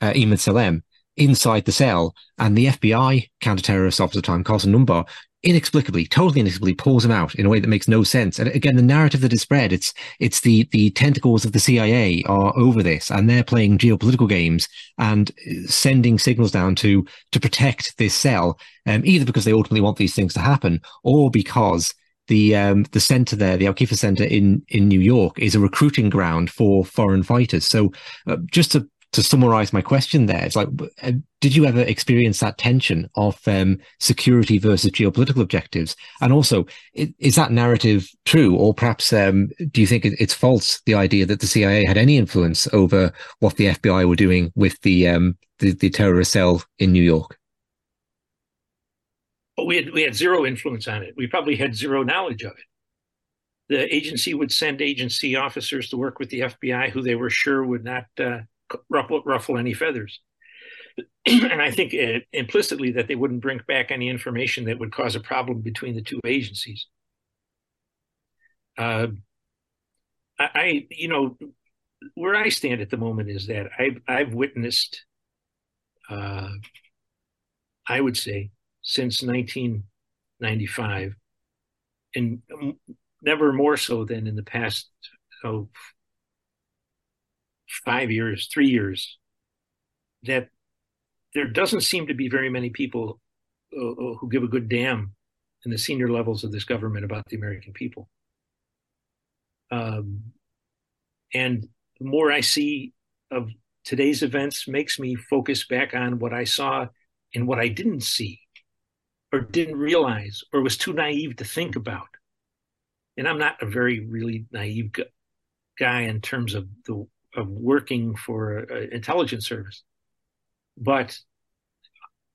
uh, Ahmed Salem, inside the cell, and the FBI counter-terrorist officer at the time, Carson Dunbar, inexplicably, totally inexplicably pulls him out in a way that makes no sense. And again, the narrative that is spread, it's it's the the tentacles of the CIA are over this, and they're playing geopolitical games and sending signals down to to protect this cell, um, either because they ultimately want these things to happen, or because the um, the center there, the Al Center in in New York, is a recruiting ground for foreign fighters. So, uh, just to to summarize my question there, it's like, uh, did you ever experience that tension of um, security versus geopolitical objectives? And also, is that narrative true, or perhaps um, do you think it's false? The idea that the CIA had any influence over what the FBI were doing with the um, the, the terrorist cell in New York? We had we had zero influence on it. We probably had zero knowledge of it. The agency would send agency officers to work with the FBI, who they were sure would not. Uh, ruffle, ruffle any feathers. and I think uh, implicitly that they wouldn't bring back any information that would cause a problem between the two agencies. Uh, I, I, you know, where I stand at the moment is that I've I've witnessed, uh, I would say, since 1995, and never more so than in the past oh, five years, three years, that there doesn't seem to be very many people uh, uh, who give a good damn in the senior levels of this government about the American people. Um, and the more I see of today's events makes me focus back on what I saw and what I didn't see or didn't realize or was too naive to think about. And I'm not a very really naive guy in terms of the of working for an intelligence service. But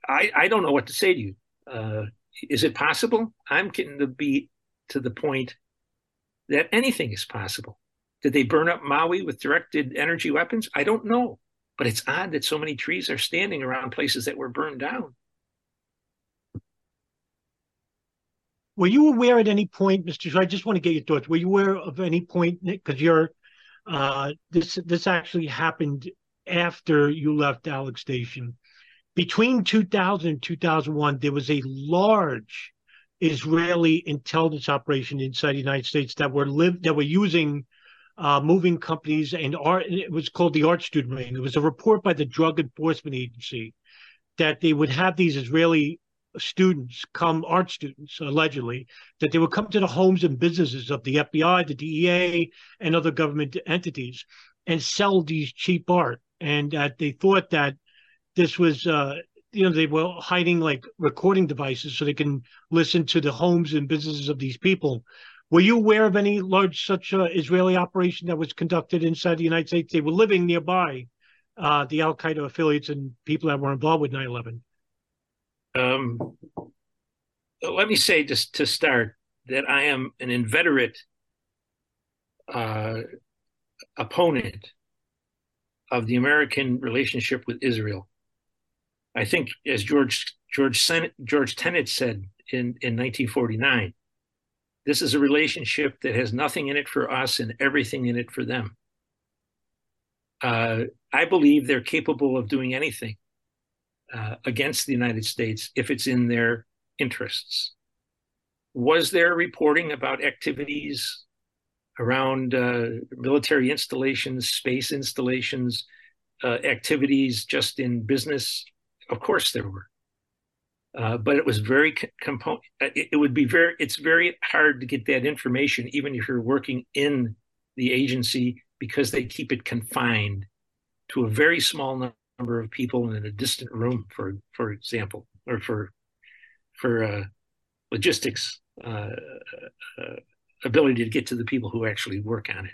I, I don't know what to say to you. Uh, is it possible? I'm getting to be to the point that anything is possible. Did they burn up Maui with directed energy weapons? I don't know. But it's odd that so many trees are standing around places that were burned down. Were you aware at any point, Mr. I just want to get your thoughts. Were you aware of any point, because you're uh, this this actually happened after you left Alec Station. Between 2000 and 2001, there was a large Israeli intelligence operation inside the United States that were live that were using uh, moving companies and art. It was called the Art Student Ring. It was a report by the Drug Enforcement Agency that they would have these Israeli students come, art students allegedly, that they would come to the homes and businesses of the FBI, the DEA, and other government entities and sell these cheap art. And that they thought that this was, uh, you know, they were hiding like recording devices so they can listen to the homes and businesses of these people. Were you aware of any large such uh, Israeli operation that was conducted inside the United States? They were living nearby uh, the Al Qaeda affiliates and people that were involved with 9 11. Um, let me say just to start that I am an inveterate uh, opponent of the American relationship with Israel. I think, as George George Sen- George Tenet said in, in 1949, this is a relationship that has nothing in it for us and everything in it for them. Uh, I believe they're capable of doing anything uh, against the United States if it's in their interests. Was there reporting about activities around uh, military installations, space installations, uh, activities just in business? Of course there were. Uh, but it was very component. Uh, it, it, would be very. It's very hard to get that information, even if you're working in the agency, because they keep it confined to a very small number of people in a distant room, for for example, or for for uh, logistics uh, uh, ability to get to the people who actually work on it.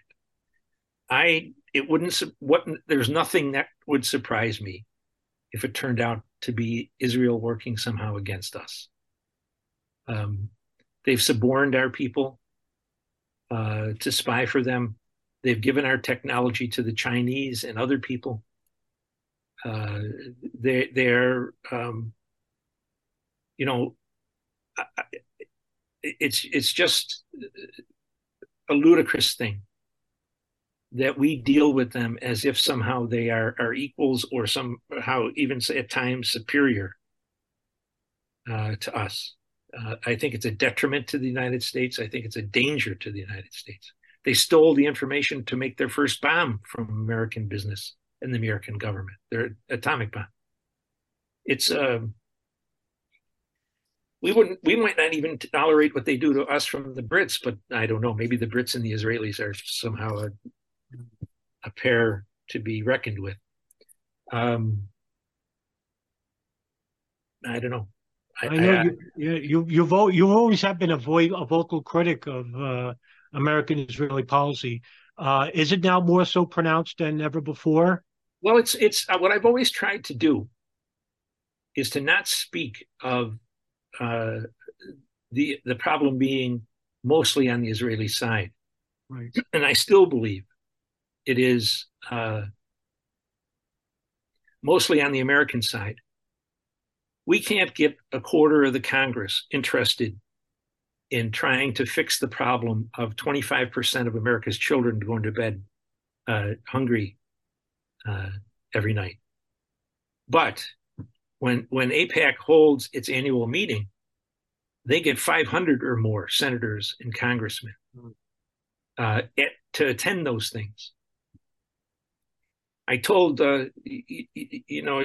I it wouldn't what there's nothing that would surprise me if it turned out to be Israel working somehow against us. Um, they've suborned our people uh, to spy for them. They've given our technology to the Chinese and other people uh, they they're um, you know it's it's just a ludicrous thing that we deal with them as if somehow they are are equals or somehow even at times superior uh, to us. Uh, I think it's a detriment to the United States. I think it's a danger to the United States. They stole the information to make their first bomb from American business and the American government, their atomic bomb. It's um, we wouldn't we might not even tolerate what they do to us from the Brits, but I don't know. Maybe the Brits and the Israelis are somehow a, a pair to be reckoned with. Um, I don't know. I, I know I, you, you you've you've always have been a, vo- a vocal critic of uh, American Israeli policy. Uh, is it now more so pronounced than ever before? Well, it's it's uh, what I've always tried to do is to not speak of uh, the the problem being mostly on the Israeli side, right. and I still believe it is uh, mostly on the American side. We can't get a quarter of the Congress interested in trying to fix the problem of 25% of America's children going to bed uh, hungry uh, every night. But when when AIPAC holds its annual meeting, they get 500 or more senators and congressmen uh, at, to attend those things. I told, uh, you, you know,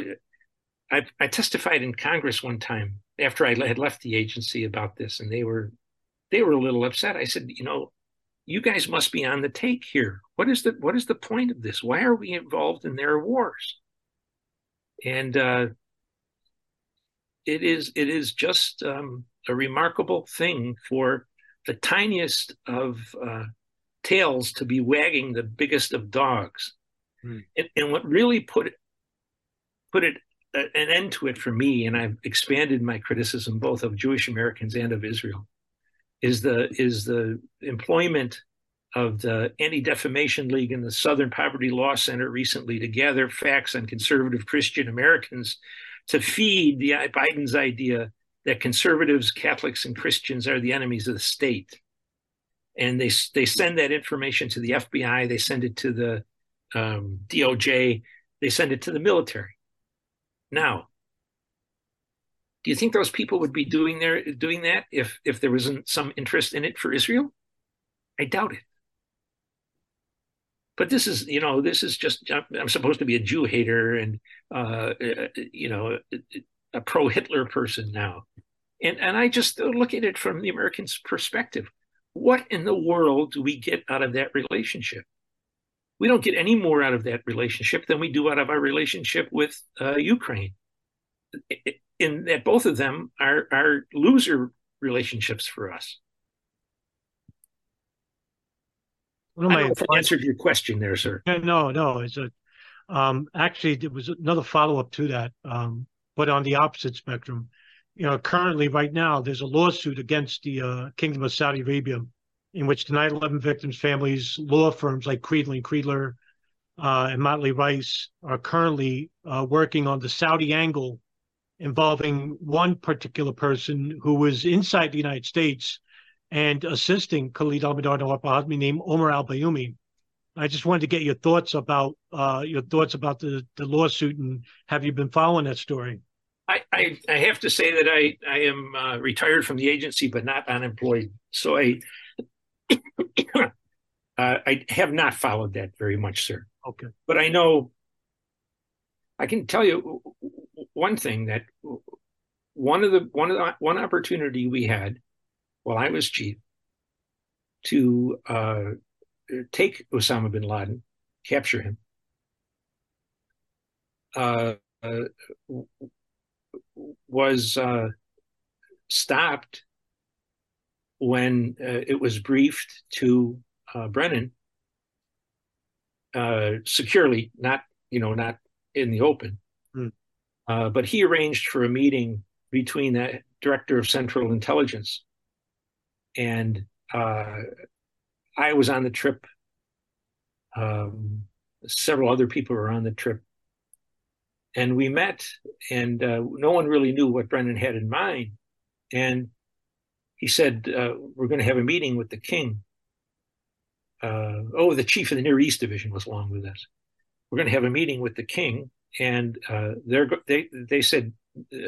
I, I, testified in Congress one time after I had left the agency about this, and they were they were a little upset. I said, you know, you guys must be on the take here. What is the what is the point of this? Why are we involved in their wars? And uh, it is it is just um, a remarkable thing for the tiniest of uh, tails to be wagging the biggest of dogs. Hmm. And, and, what really put it put it uh, an end to it for me, and I've expanded my criticism both of Jewish Americans and of Israel, is the is the employment of the Anti Defamation League and the Southern Poverty Law Center recently to gather facts on conservative Christian Americans to feed the Biden's idea that conservatives, Catholics, and Christians are the enemies of the state. And they they send that information to the FBI, they send it to the um, DOJ, they send it to the military. Now, do you think those people would be doing their doing that if if there wasn't some interest in it for Israel? I doubt it. But this is, you know, this is just I'm supposed to be a Jew hater and uh, you know a pro Hitler person now, and and I just look at it from the Americans' perspective. What in the world do we get out of that relationship? We don't get any more out of that relationship than we do out of our relationship with uh, Ukraine in that both of them are are loser relationships for us. I don't know if I answered your question there, sir. No, no, it's a um, actually there was another follow up to that, um, but on the opposite spectrum. You know, currently, right now, there's a lawsuit against the uh, Kingdom of Saudi Arabia, in which the 9/11 victims' families, law firms like Kreindler and Kreindler uh, and Motley Rice are currently uh, working on the Saudi angle involving one particular person who was inside the United States and assisting Khalid al-Mihdhar al-Hazmi named Omar al-Bayoumi. I just wanted to get your thoughts about uh, your thoughts about the, the lawsuit and have you been following that story? I, I, I have to say that I, I am uh, retired from the agency, but not unemployed. So I uh, I have not followed that very much, sir. Okay. But I know I can tell you one thing that one of the one of the one opportunity we had while I was chief to uh, take Osama bin Laden, capture him, uh, uh, was uh, stopped when uh, it was briefed to uh, Brennan uh securely, not you know not in the open uh, but he arranged for a meeting between the director of Central Intelligence and uh, I was on the trip. Um, several other people were on the trip, and we met. And uh, no one really knew what Brennan had in mind. And he said, uh, "We're going to have a meeting with the king." uh, oh, the chief of the Near East division was along with us. We're going to have a meeting with the king, and uh, they they said, uh,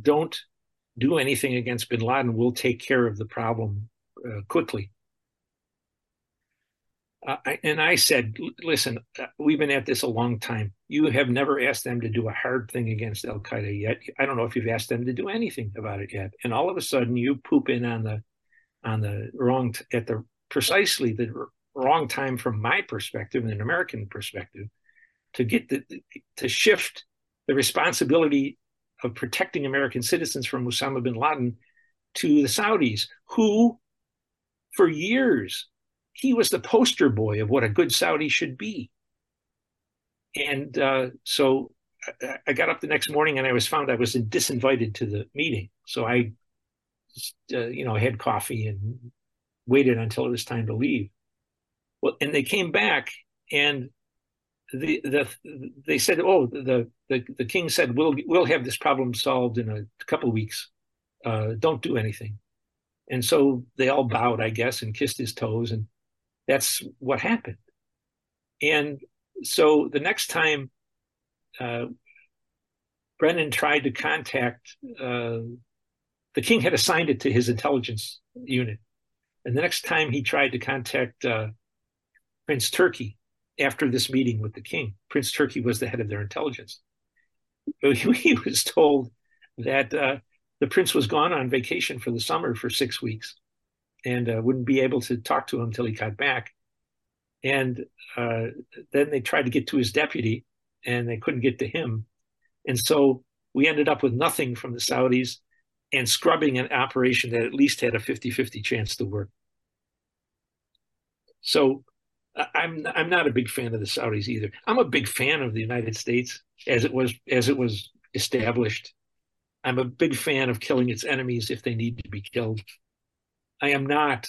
don't do anything against Bin Laden. We'll take care of the problem uh, quickly. I, and I said, listen, uh, we've been at this a long time. You have never asked them to do a hard thing against Al Qaeda yet. I don't know if you've asked them to do anything about it yet. And all of a sudden, you poop in on the on the wrong t- at the precisely the wrong time from my perspective and an American perspective to get the to shift the responsibility of protecting American citizens from Osama bin Laden to the Saudis, who for years he was the poster boy of what a good Saudi should be. And uh, so I, I, got up the next morning and I was found I was disinvited to the meeting. So I, uh, you know, had coffee and waited until it was time to leave. Well, and they came back and the the they said, oh, the the the king said we'll we'll have this problem solved in a couple of weeks. Uh, don't do anything. And so they all bowed, I guess, and kissed his toes, and that's what happened. And so the next time uh, Brennan tried to contact, uh, the king had assigned it to his intelligence unit. And the next time he tried to contact uh, Prince Turki after this meeting with the king, Prince Turki was the head of their intelligence. He was told that uh, the prince was gone on vacation for the summer for six weeks and uh, wouldn't be able to talk to him until he got back. And uh, then they tried to get to his deputy, and they couldn't get to him. And so we ended up with nothing from the Saudis and scrubbing an operation that at least had a 50 50 chance to work. So I'm I'm not a big fan of the Saudis either. I'm a big fan of the United States as it was as it was established. I'm a big fan of killing its enemies if they need to be killed. I am not,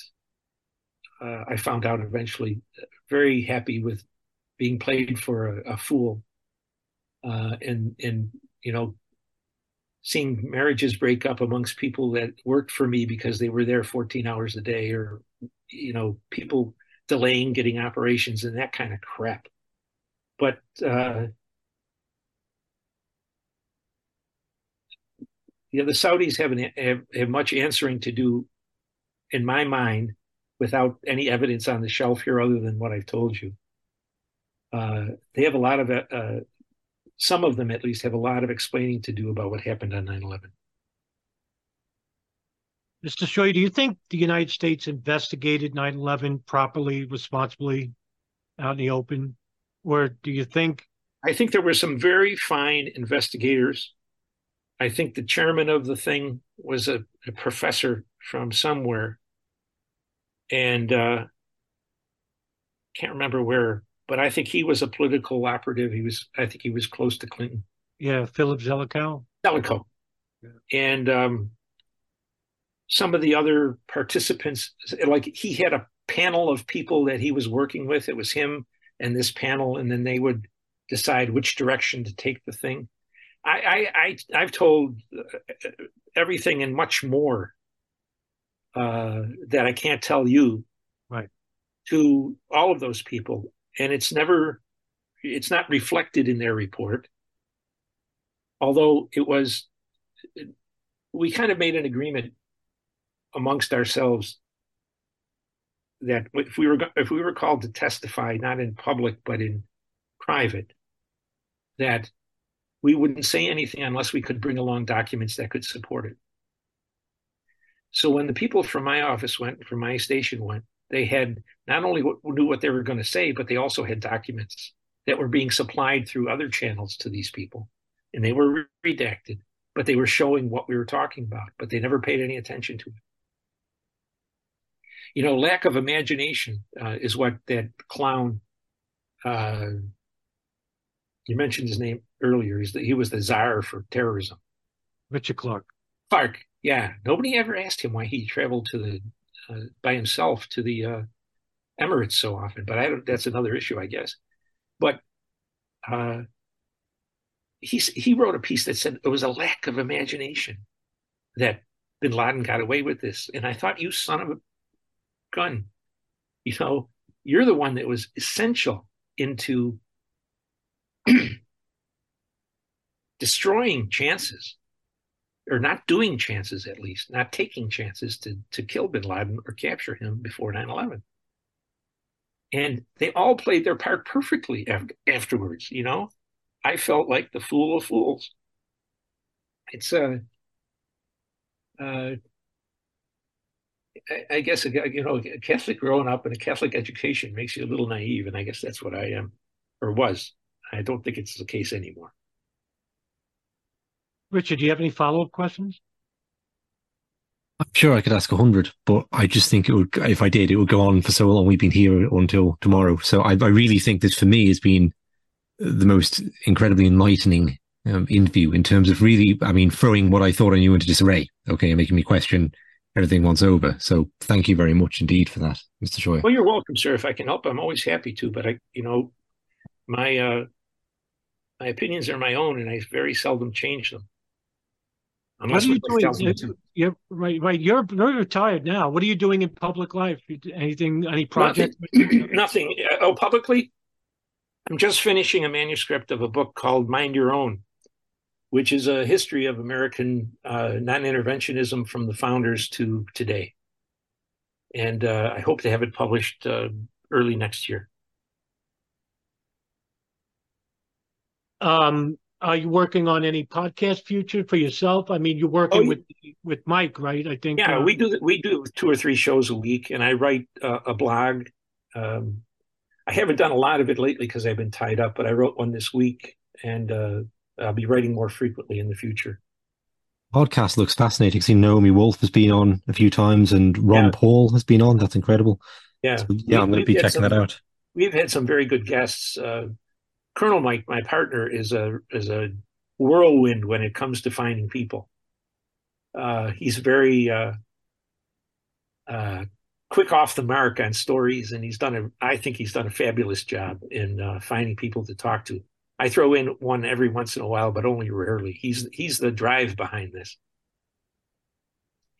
uh, I found out eventually, very happy with being played for a, a fool uh, and, and, you know, seeing marriages break up amongst people that worked for me because they were there 14 hours a day or, you know, people delaying getting operations and that kind of crap. But, uh, yeah, the Saudis have, have, have much answering to do in my mind, without any evidence on the shelf here other than what I've told you. Uh, they have a lot of, uh, some of them at least have a lot of explaining to do about what happened on 9 11. Mr. Scheuer, do you think the United States investigated 9 11 properly, responsibly, out in the open? Or do you think? I think there were some very fine investigators. I think the chairman of the thing was a, a professor from somewhere, and uh, can't remember where, but I think he was a political operative. He was, I think he was close to Clinton. Yeah, Philip Zelikow. Zelikow, yeah. and um, some of the other participants, like he had a panel of people that he was working with. It was him and this panel, and then they would decide which direction to take the thing. I, I, I have told uh, everything and much more uh, that I can't tell you, right? To all of those people, and it's never, it's not reflected in their report. Although it was, we kind of made an agreement amongst ourselves that if we were if we were called to testify, not in public but in private, that we wouldn't say anything unless we could bring along documents that could support it. So when the people from my office went, from my station went, they had not only knew what they were going to say, but they also had documents that were being supplied through other channels to these people, and they were redacted, but they were showing what we were talking about, but they never paid any attention to it. You know, lack of imagination uh, is what that clown. Uh, you mentioned his name earlier. He's the, he was the czar for terrorism. Richard Clark. Clarke, yeah, nobody ever asked him why he traveled to the uh, by himself to the uh, Emirates so often. But I don't, that's another issue, I guess. But uh, he he wrote a piece that said it was a lack of imagination that Bin Laden got away with this, and I thought, you son of a gun, you know, you're the one that was essential into destroying chances or not doing chances at least, not taking chances to to kill bin Laden or capture him before 9/11. And they all played their part perfectly after, afterwards, you know. I felt like the fool of fools. It's a uh, uh, I, I guess you know, a Catholic growing up and a Catholic education makes you a little naive, and I guess that's what I am or was. I don't think it's the case anymore. Richard, do you have any follow up questions? I'm sure I could ask a hundred, but I just think it would, if I did, it would go on for so long. We've been here until tomorrow. So I, I really think this for me has been the most incredibly enlightening um, interview in terms of really, I mean, throwing what I thought I knew into disarray. Okay. And making me question everything once over. So thank you very much indeed for that, Mr. Scheuer. Well, you're welcome, sir. If I can help, I'm always happy to, but I, you know, my, uh, my opinions are my own and I very seldom change them. Unless what are you doing? You're, right, right. You're, you're retired now. What are you doing in public life? Anything? Any projects? Nothing. Nothing. Oh, publicly, I'm just finishing a manuscript of a book called Mind Your Own, which is a history of American uh, non-interventionism from the founders to today, and uh, I hope to have it published uh, early next year. Um, are you working on any podcast future for yourself? I mean, you're working oh, with with Mike, right? I think. Yeah, uh, we do we do two or three shows a week, and I write uh, a blog. Um, I haven't done a lot of it lately because I've been tied up, but I wrote one this week, and uh, I'll be writing more frequently in the future. Podcast looks fascinating. See, Naomi Wolf has been on a few times, and Ron yeah. Paul has been on. That's incredible. Yeah, so, yeah, we, I'm going to be checking some, that out. We've had some very good guests. Uh, Colonel Mike, my partner, is a is a whirlwind when it comes to finding people. Uh, he's very uh, uh, quick off the mark on stories, and he's done a. I think he's done a fabulous job in uh, finding people to talk to. I throw in one every once in a while, but only rarely. He's he's the drive behind this.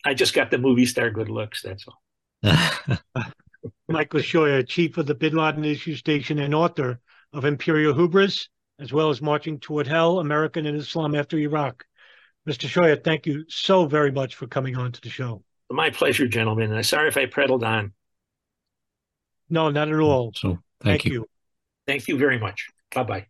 I just got the movie star good looks. That's all. Michael Scheuer, chief of the Bin Laden Issue Station and author of Imperial Hubris, as well as Marching Toward Hell, American and Islam After Iraq. Mr. Scheuer, thank you so very much for coming on to the show. My pleasure, gentlemen. I'm sorry if I prattled on. No, not at all. So thank, thank you. you. Thank you very much. Bye bye.